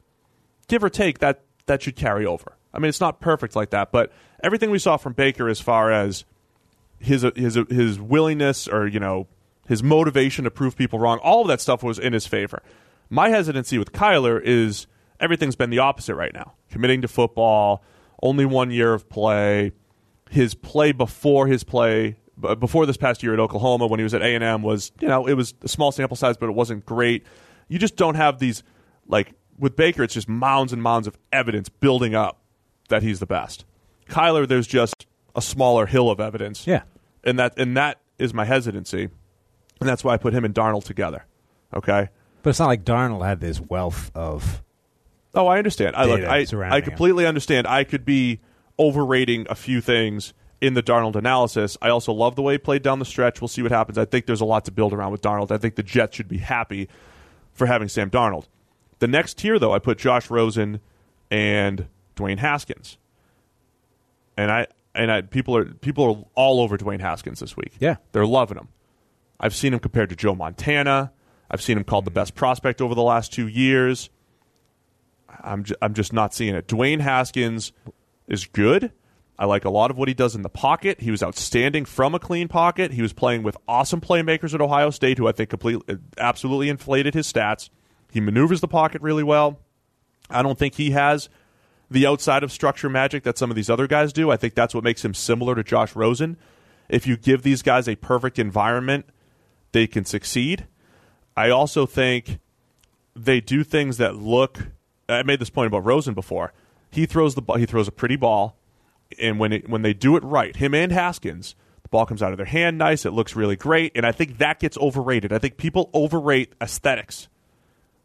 give or take that that should carry over. I mean, it's not perfect like that, but everything we saw from Baker as far as his his his willingness or you know his motivation to prove people wrong, all of that stuff was in his favor. My hesitancy with Kyler is everything's been the opposite right now. Committing to football, only one year of play, his play before his play Uh, before this past year at Oklahoma when he was at A&M was, you know, it was a small sample size but it wasn't great. You just don't have these like with Baker it's just mounds and mounds of evidence building up that he's the best. Kyler there's just a smaller hill of evidence.
Yeah.
And that and that is my hesitancy. And that's why I put him and Darnold together. Okay?
But it's not like Darnold had this wealth of
Oh, I understand. I look, I, I
him.
completely understand. I could be overrating a few things in the Darnold analysis. I also love the way he played down the stretch. We'll see what happens. I think there's a lot to build around with Darnold. I think the Jets should be happy for having Sam Darnold. The next tier, though, I put Josh Rosen and Dwayne Haskins, and I and I, people are people are all over Dwayne Haskins this week.
Yeah.
they're loving him. I've seen him compared to Joe Montana. I've seen him called the best prospect over the last two years. I'm ju- I'm just not seeing it. Dwayne Haskins is good. I like a lot of what he does in the pocket. He was outstanding from a clean pocket. He was playing with awesome playmakers at Ohio State, who I think completely, absolutely inflated his stats. He maneuvers the pocket really well. I don't think he has the outside of structure magic that some of these other guys do. I think that's what makes him similar to Josh Rosen. If you give these guys a perfect environment, they can succeed. I also think they do things that look. I made this point about Rosen before. He throws the. He throws a pretty ball, and when it, when they do it right, him and Haskins, the ball comes out of their hand nice. It looks really great, and I think that gets overrated. I think people overrate aesthetics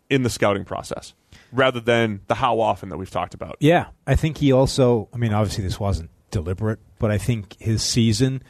in the scouting process rather than the how often that we've talked about.
Yeah, I think he also. I mean, obviously this wasn't deliberate, but I think his season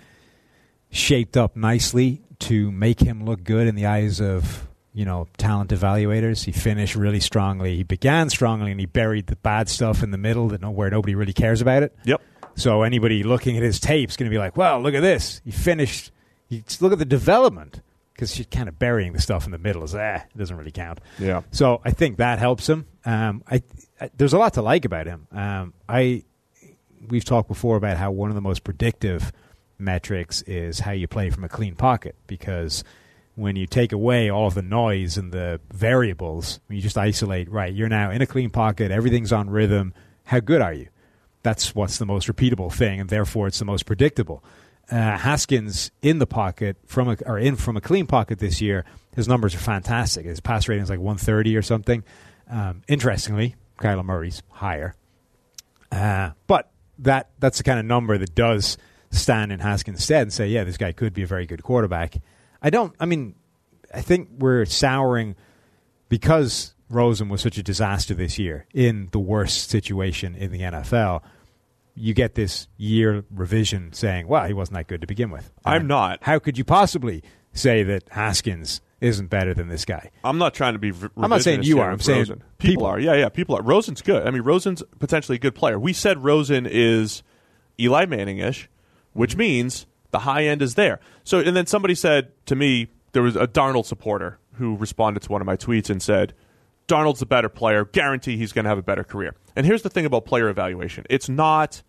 shaped up nicely to make him look good in the eyes of you know talent evaluators. He finished really strongly. He began strongly, and he buried the bad stuff in the middle that no, where nobody really cares about it.
Yep.
So anybody looking at his tape's is going to be like, "Well, look at this. He finished. You look at the development." Because she's kind of burying the stuff in the middle is eh, it doesn't really count.
Yeah.
So I think that helps him. Um, I, I there's a lot to like about him. Um, I we've talked before about how one of the most predictive metrics is how you play from a clean pocket because when you take away all of the noise and the variables, you just isolate, right, you're now in a clean pocket, everything's on rhythm. How good are you? That's what's the most repeatable thing, and therefore it's the most predictable. Uh, Haskins in the pocket from a, or in from a clean pocket this year, his numbers are fantastic. His pass rating is like 130 or something. Um, interestingly, Kyler Murray's higher, uh, but that that's the kind of number that does stand in Haskins' stead and say, yeah, this guy could be a very good quarterback. I don't. I mean, I think we're souring because Rosen was such a disaster this year in the worst situation in the NFL. You get this year revision saying, well, he wasn't that good to begin with.
I'm not.
How could you possibly say that Haskins isn't better than this guy?
I'm not trying to be. Re-
I'm not saying you are. I'm saying
Rosen. people,
people.
are. Yeah, yeah, people are. Rosen's good. I mean, Rosen's potentially a good player. We said Rosen is Eli Manning ish, which mm-hmm. means the high end is there. So, and then somebody said to me, there was a Darnold supporter who responded to one of my tweets and said, Darnold's a better player. Guarantee he's going to have a better career. And here's the thing about player evaluation it's not.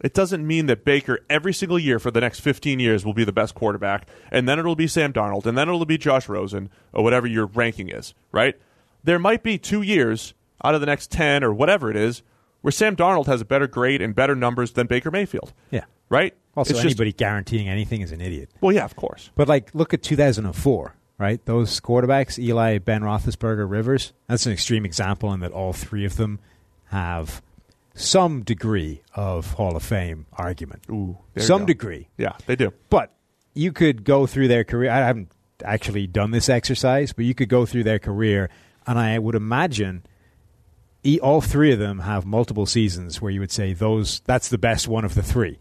It doesn't mean that Baker every single year for the next 15 years will be the best quarterback, and then it'll be Sam Darnold, and then it'll be Josh Rosen, or whatever your ranking is, right? There might be two years out of the next 10 or whatever it is where Sam Darnold has a better grade and better numbers than Baker Mayfield,
Yeah.
right?
Also,
It's just-
anybody guaranteeing anything is an idiot.
well, yeah, of course.
But like, look at 2004, right? Those quarterbacks, Eli, Ben Roethlisberger, Rivers. That's an extreme example in that all three of them have some degree of Hall of Fame argument.
Ooh,
some degree.
Yeah, they do.
But you could go through their career. I haven't actually done this exercise, but you could go through their career, and I would imagine all three of them have multiple seasons where you would say those that's the best one of the three.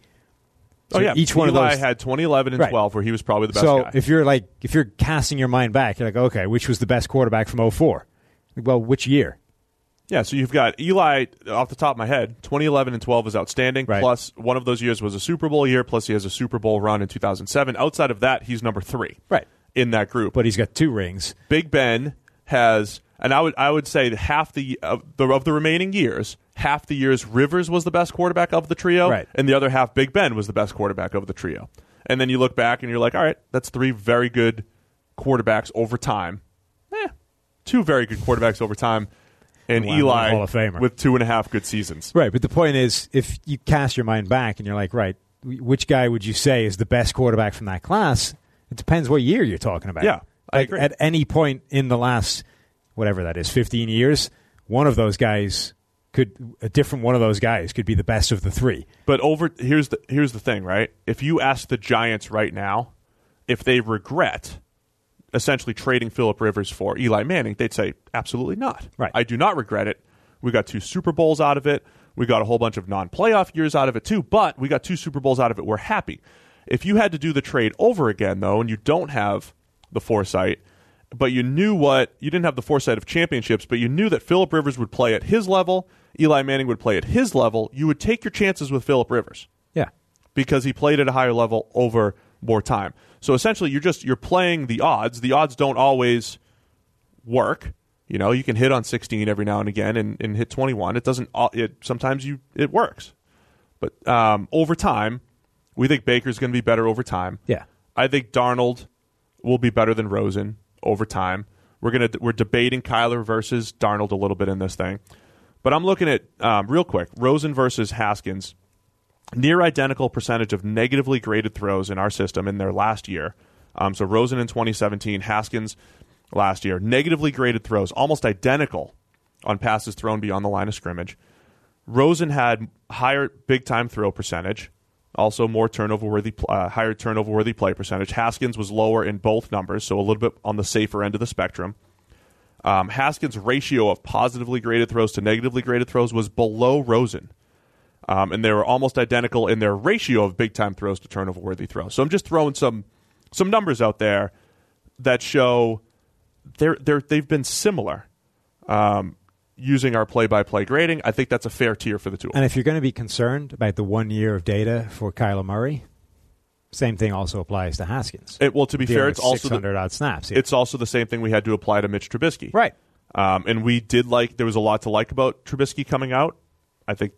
Oh yeah,
each one of
Eli
those
had 2011 and
Right.
12 where he was probably the best
so
guy.
if you're like if you're casting your mind back, you're like, okay, which was the best quarterback from 04? Well, which year?
Yeah, so you've got Eli off the top of my head. 2011 and 12 is outstanding.
Right.
Plus, one of those years was a Super Bowl year. Plus, he has a Super Bowl run in 2007. Outside of that, he's number three.
Right.
in that group.
But he's got two rings.
Big Ben has, and I would I would say half the of the of the remaining years, half the years Rivers was the best quarterback of the trio,
Right.
and the other half Big Ben was the best quarterback of the trio. And then you look back and you're like, all right, that's three very good quarterbacks over time. Eh, two very good quarterbacks over time, and Eli
Hall of Famer.
with two and a half good seasons.
Right, but the point is, if you cast your mind back and you're like, right, which guy would you say is the best quarterback from that class? It depends what year you're talking about.
Yeah, I
Like,
agree.
At any point in the last, whatever that is, 15 years, one of those guys could, a different one of those guys could be the best of the three.
But over here's the here's the thing, right? If you ask the Giants right now if they regret essentially trading Philip Rivers for Eli Manning, they'd say absolutely not.
Right.
I do not regret it. We got two Super Bowls out of it. We got a whole bunch of non-playoff years out of it too, but we got two Super Bowls out of it. We're happy. If you had to do the trade over again though and you don't have the foresight, but you knew what you didn't have the foresight of championships, but you knew that Philip Rivers would play at his level, Eli Manning would play at his level, you would take your chances with Philip Rivers
Yeah.
because he played at a higher level over more time. So essentially you're just you're playing the odds. The odds don't always work. You know, you can hit on 16 every now and again and, and hit 21. It doesn't it sometimes you it works. But um, over time, we think Baker's going to be better over time.
Yeah.
I think Darnold will be better than Rosen over time. We're gonna we're debating Kyler versus Darnold a little bit in this thing, but I'm looking at um, real quick Rosen versus Haskins. Near identical percentage of negatively graded throws in our system in their last year. Um, so Rosen in 2017, Haskins last year. Negatively graded throws, almost identical on passes thrown beyond the line of scrimmage. Rosen had higher big time throw percentage, also more turnover worthy, uh, higher turnover worthy play percentage. Haskins was lower in both numbers, so a little bit on the safer end of the spectrum. Um, Haskins' ratio of positively graded throws to negatively graded throws was below Rosen. Um, and they were almost identical in their ratio of big time throws to turnover worthy throws. So I'm just throwing some some numbers out there that show they're, they're, they've been similar um, using our play by play grading. I think that's a fair tier for the tool.
And if you're going to be concerned about the one year of data for Kyler Murray, same thing also applies to Haskins.
It, well, to be
Dealing
fair, it's also the,
600 odd snaps. Yeah.
it's also the same thing we had to apply to Mitch Trubisky.
right.
Um, and we did like there was a lot to like about Trubisky coming out. I think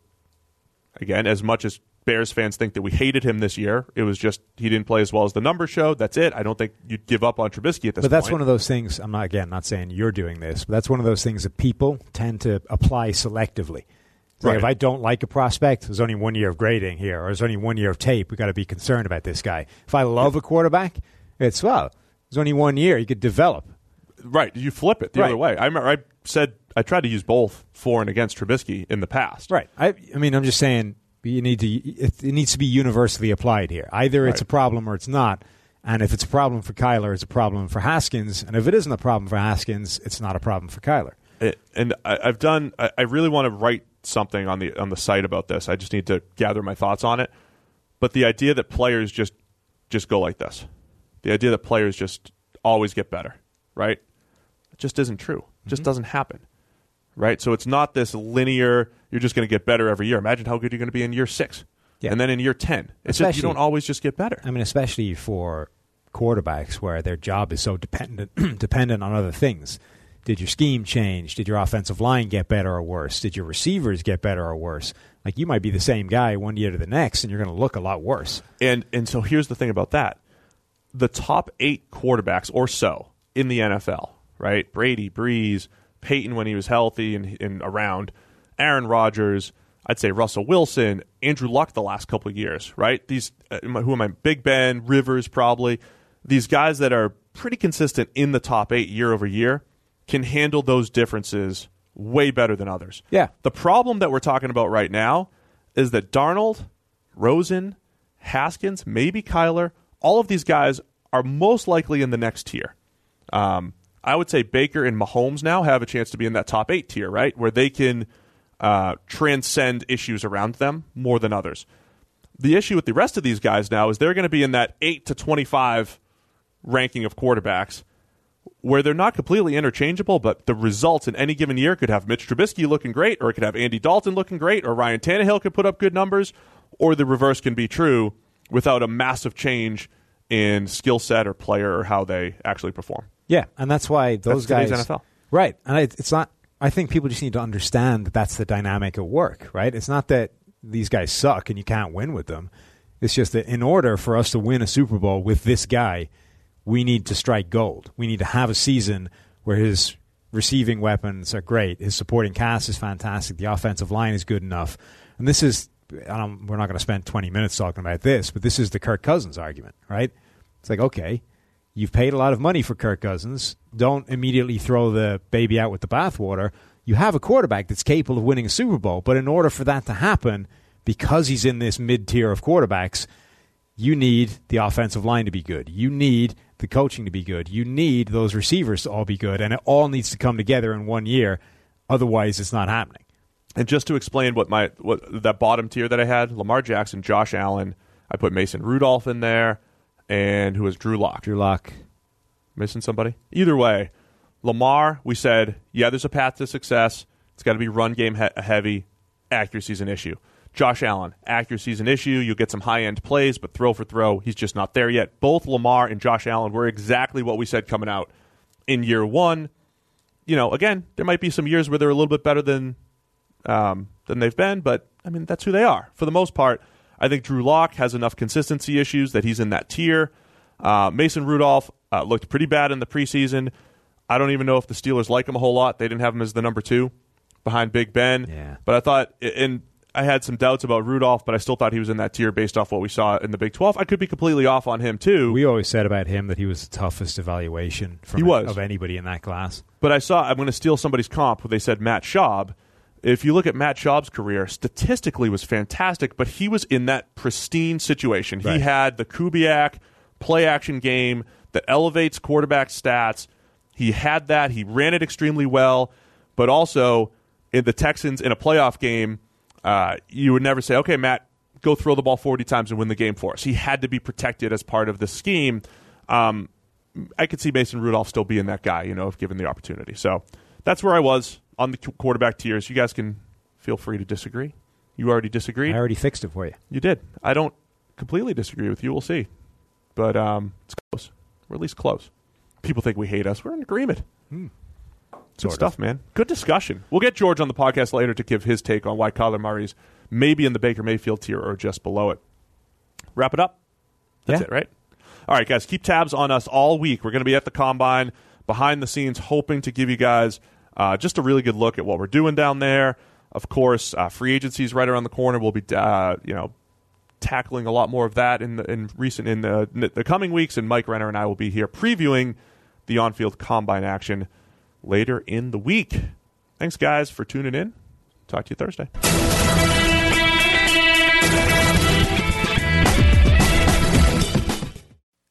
again, as much as Bears fans think that we hated him this year, it was just he didn't play as well as the numbers showed. That's it. I don't think you'd give up on Trubisky at this point.
But that's
point.
one of those things. I'm not again not saying you're doing this, but that's one of those things that people tend to apply selectively. Like
Right.
if I don't like a prospect, there's only one year of grading here, or there's only one year of tape. We got to be concerned about this guy. If I love a quarterback, it's well, there's only one year. You could develop.
Right. You flip it the
Right.
other way. I remember I said I tried to use both for and against Trubisky in the past.
Right. I, I mean, I'm just saying you need to. It, it needs to be universally applied here. Either it's
Right.
a problem or it's not. And if it's a problem for Kyler, it's a problem for Haskins. And if it isn't a problem for Haskins, it's not a problem for Kyler.
It- and I, I've done. I, I really want to write something on the on the site about this. I just need to gather my thoughts on it. But the idea that players just just go like this, the idea that players just always get better, right? It just isn't true. It just mm-hmm. doesn't happen, right? So it's not this linear. You're just going to get better every year. Imagine how good you're going to be in year six,
Yeah.
and then in year ten. It's just, you don't always just get better.
I mean, especially for quarterbacks where their job is so dependent dependent on other things. Did your scheme change? Did your offensive line get better or worse? Did your receivers get better or worse? Like you might be the same guy one year to the next, and you're going to look a lot worse.
And and so here's the thing about that: the top eight quarterbacks or so in the NFL, right? Brady, Brees, Peyton when he was healthy and, and around, Aaron Rodgers. I'd say Russell Wilson, Andrew Luck the last couple of years, right? These uh, who am I? Big Ben, Rivers, probably these guys that are pretty consistent in the top eight year over year can handle those differences way better than others.
Yeah.
The problem that we're talking about right now is that Darnold, Rosen, Haskins, maybe Kyler, all of these guys are most likely in the next tier. Um, I would say Baker and Mahomes now have a chance to be in that top eight tier, right? Where they can uh, transcend issues around them more than others. The issue with the rest of these guys now is they're going to be in that 8 to 25 ranking of quarterbacks where they're not completely interchangeable, but the results in any given year could have Mitch Trubisky looking great, or it could have Andy Dalton looking great, or Ryan Tannehill could put up good numbers, or the reverse can be true without a massive change in skill set or player or how they actually perform.
Yeah, and that's why those
That's
guys.
NFL.
Right, and it, it's not. I think people just need to understand that that's the dynamic at work. Right, it's not that these guys suck and you can't win with them. It's just that in order for us to win a Super Bowl with this guy, we need to strike gold. We need to have a season where his receiving weapons are great, his supporting cast is fantastic, the offensive line is good enough, and this is. I don't, we're not going to spend 20 minutes talking about this, but this is the Kirk Cousins argument, right? It's like, okay, You've paid a lot of money for Kirk Cousins. Don't immediately throw the baby out with the bathwater. You have a quarterback that's capable of winning a Super Bowl, but in order for that to happen, because he's in this mid tier of quarterbacks, you need the offensive line to be good. You need the coaching to be good. You need those receivers to all be good, and it all needs to come together in one year. Otherwise, it's not happening.
And just to explain what my what that bottom tier that I had, Lamar Jackson, Josh Allen, I put Mason Rudolph in there, and who was Drew Lock.
Drew Lock.
Missing somebody? Either way, Lamar, we said, yeah, there's a path to success. It's got to be run game he- heavy. Accuracy's an issue. Josh Allen, accuracy's an issue. You'll get some high end plays, but throw for throw, he's just not there yet. Both Lamar and Josh Allen were exactly what we said coming out in year one. You know, again, there might be some years where they're a little bit better than um, than they've been, but I mean that's who they are for the most part. I think Drew Lock has enough consistency issues that he's in that tier. Uh, Mason Rudolph uh, looked pretty bad in the preseason. I don't even know if the Steelers like him a whole lot. They didn't have him as the number two behind Big Ben.
Yeah.
But I thought, and I had some doubts about Rudolph, but I still thought he was in that tier based off what we saw in the Big 12. I could be completely off on him too.
We always said about him that he was the toughest evaluation from
He was.
of anybody in that class.
But I saw I'm going to steal somebody's comp where they said Matt Schaub. If you look at Matt Schaub's career, statistically was fantastic, but he was in that pristine situation. He had the Kubiak play action game that elevates quarterback stats. He had that. He ran it extremely well, but also in the Texans in a playoff game, uh, you would never say, "Okay, Matt, go throw the ball 40 times and win the game for us." He had to be protected as part of the scheme. Um, I could see Mason Rudolph still being that guy, you know, if given the opportunity. So that's where I was on the quarterback tiers. You guys can feel free to disagree. You already disagreed.
I already fixed it for you.
You did. I don't completely disagree with you. We'll see, but um, it's close. We're at least close. People think we hate us. We're in agreement. Good
Sort of.
stuff, man. Good discussion. We'll get George on the podcast later to give his take on why Kyler Murray's maybe in the Baker Mayfield tier or just below it. Wrap it up. That's
Yeah.
it, right? All right, guys, keep tabs on us all week. We're going to be at the combine, behind the scenes, hoping to give you guys uh, just a really good look at what we're doing down there. Of course, uh, free agency is right around the corner. We'll be, uh, you know, tackling a lot more of that in the, in recent in the, the coming weeks. And Mike Renner and I will be here previewing the on-field combine action later in the week. Thanks, guys, for tuning in. Talk to you Thursday.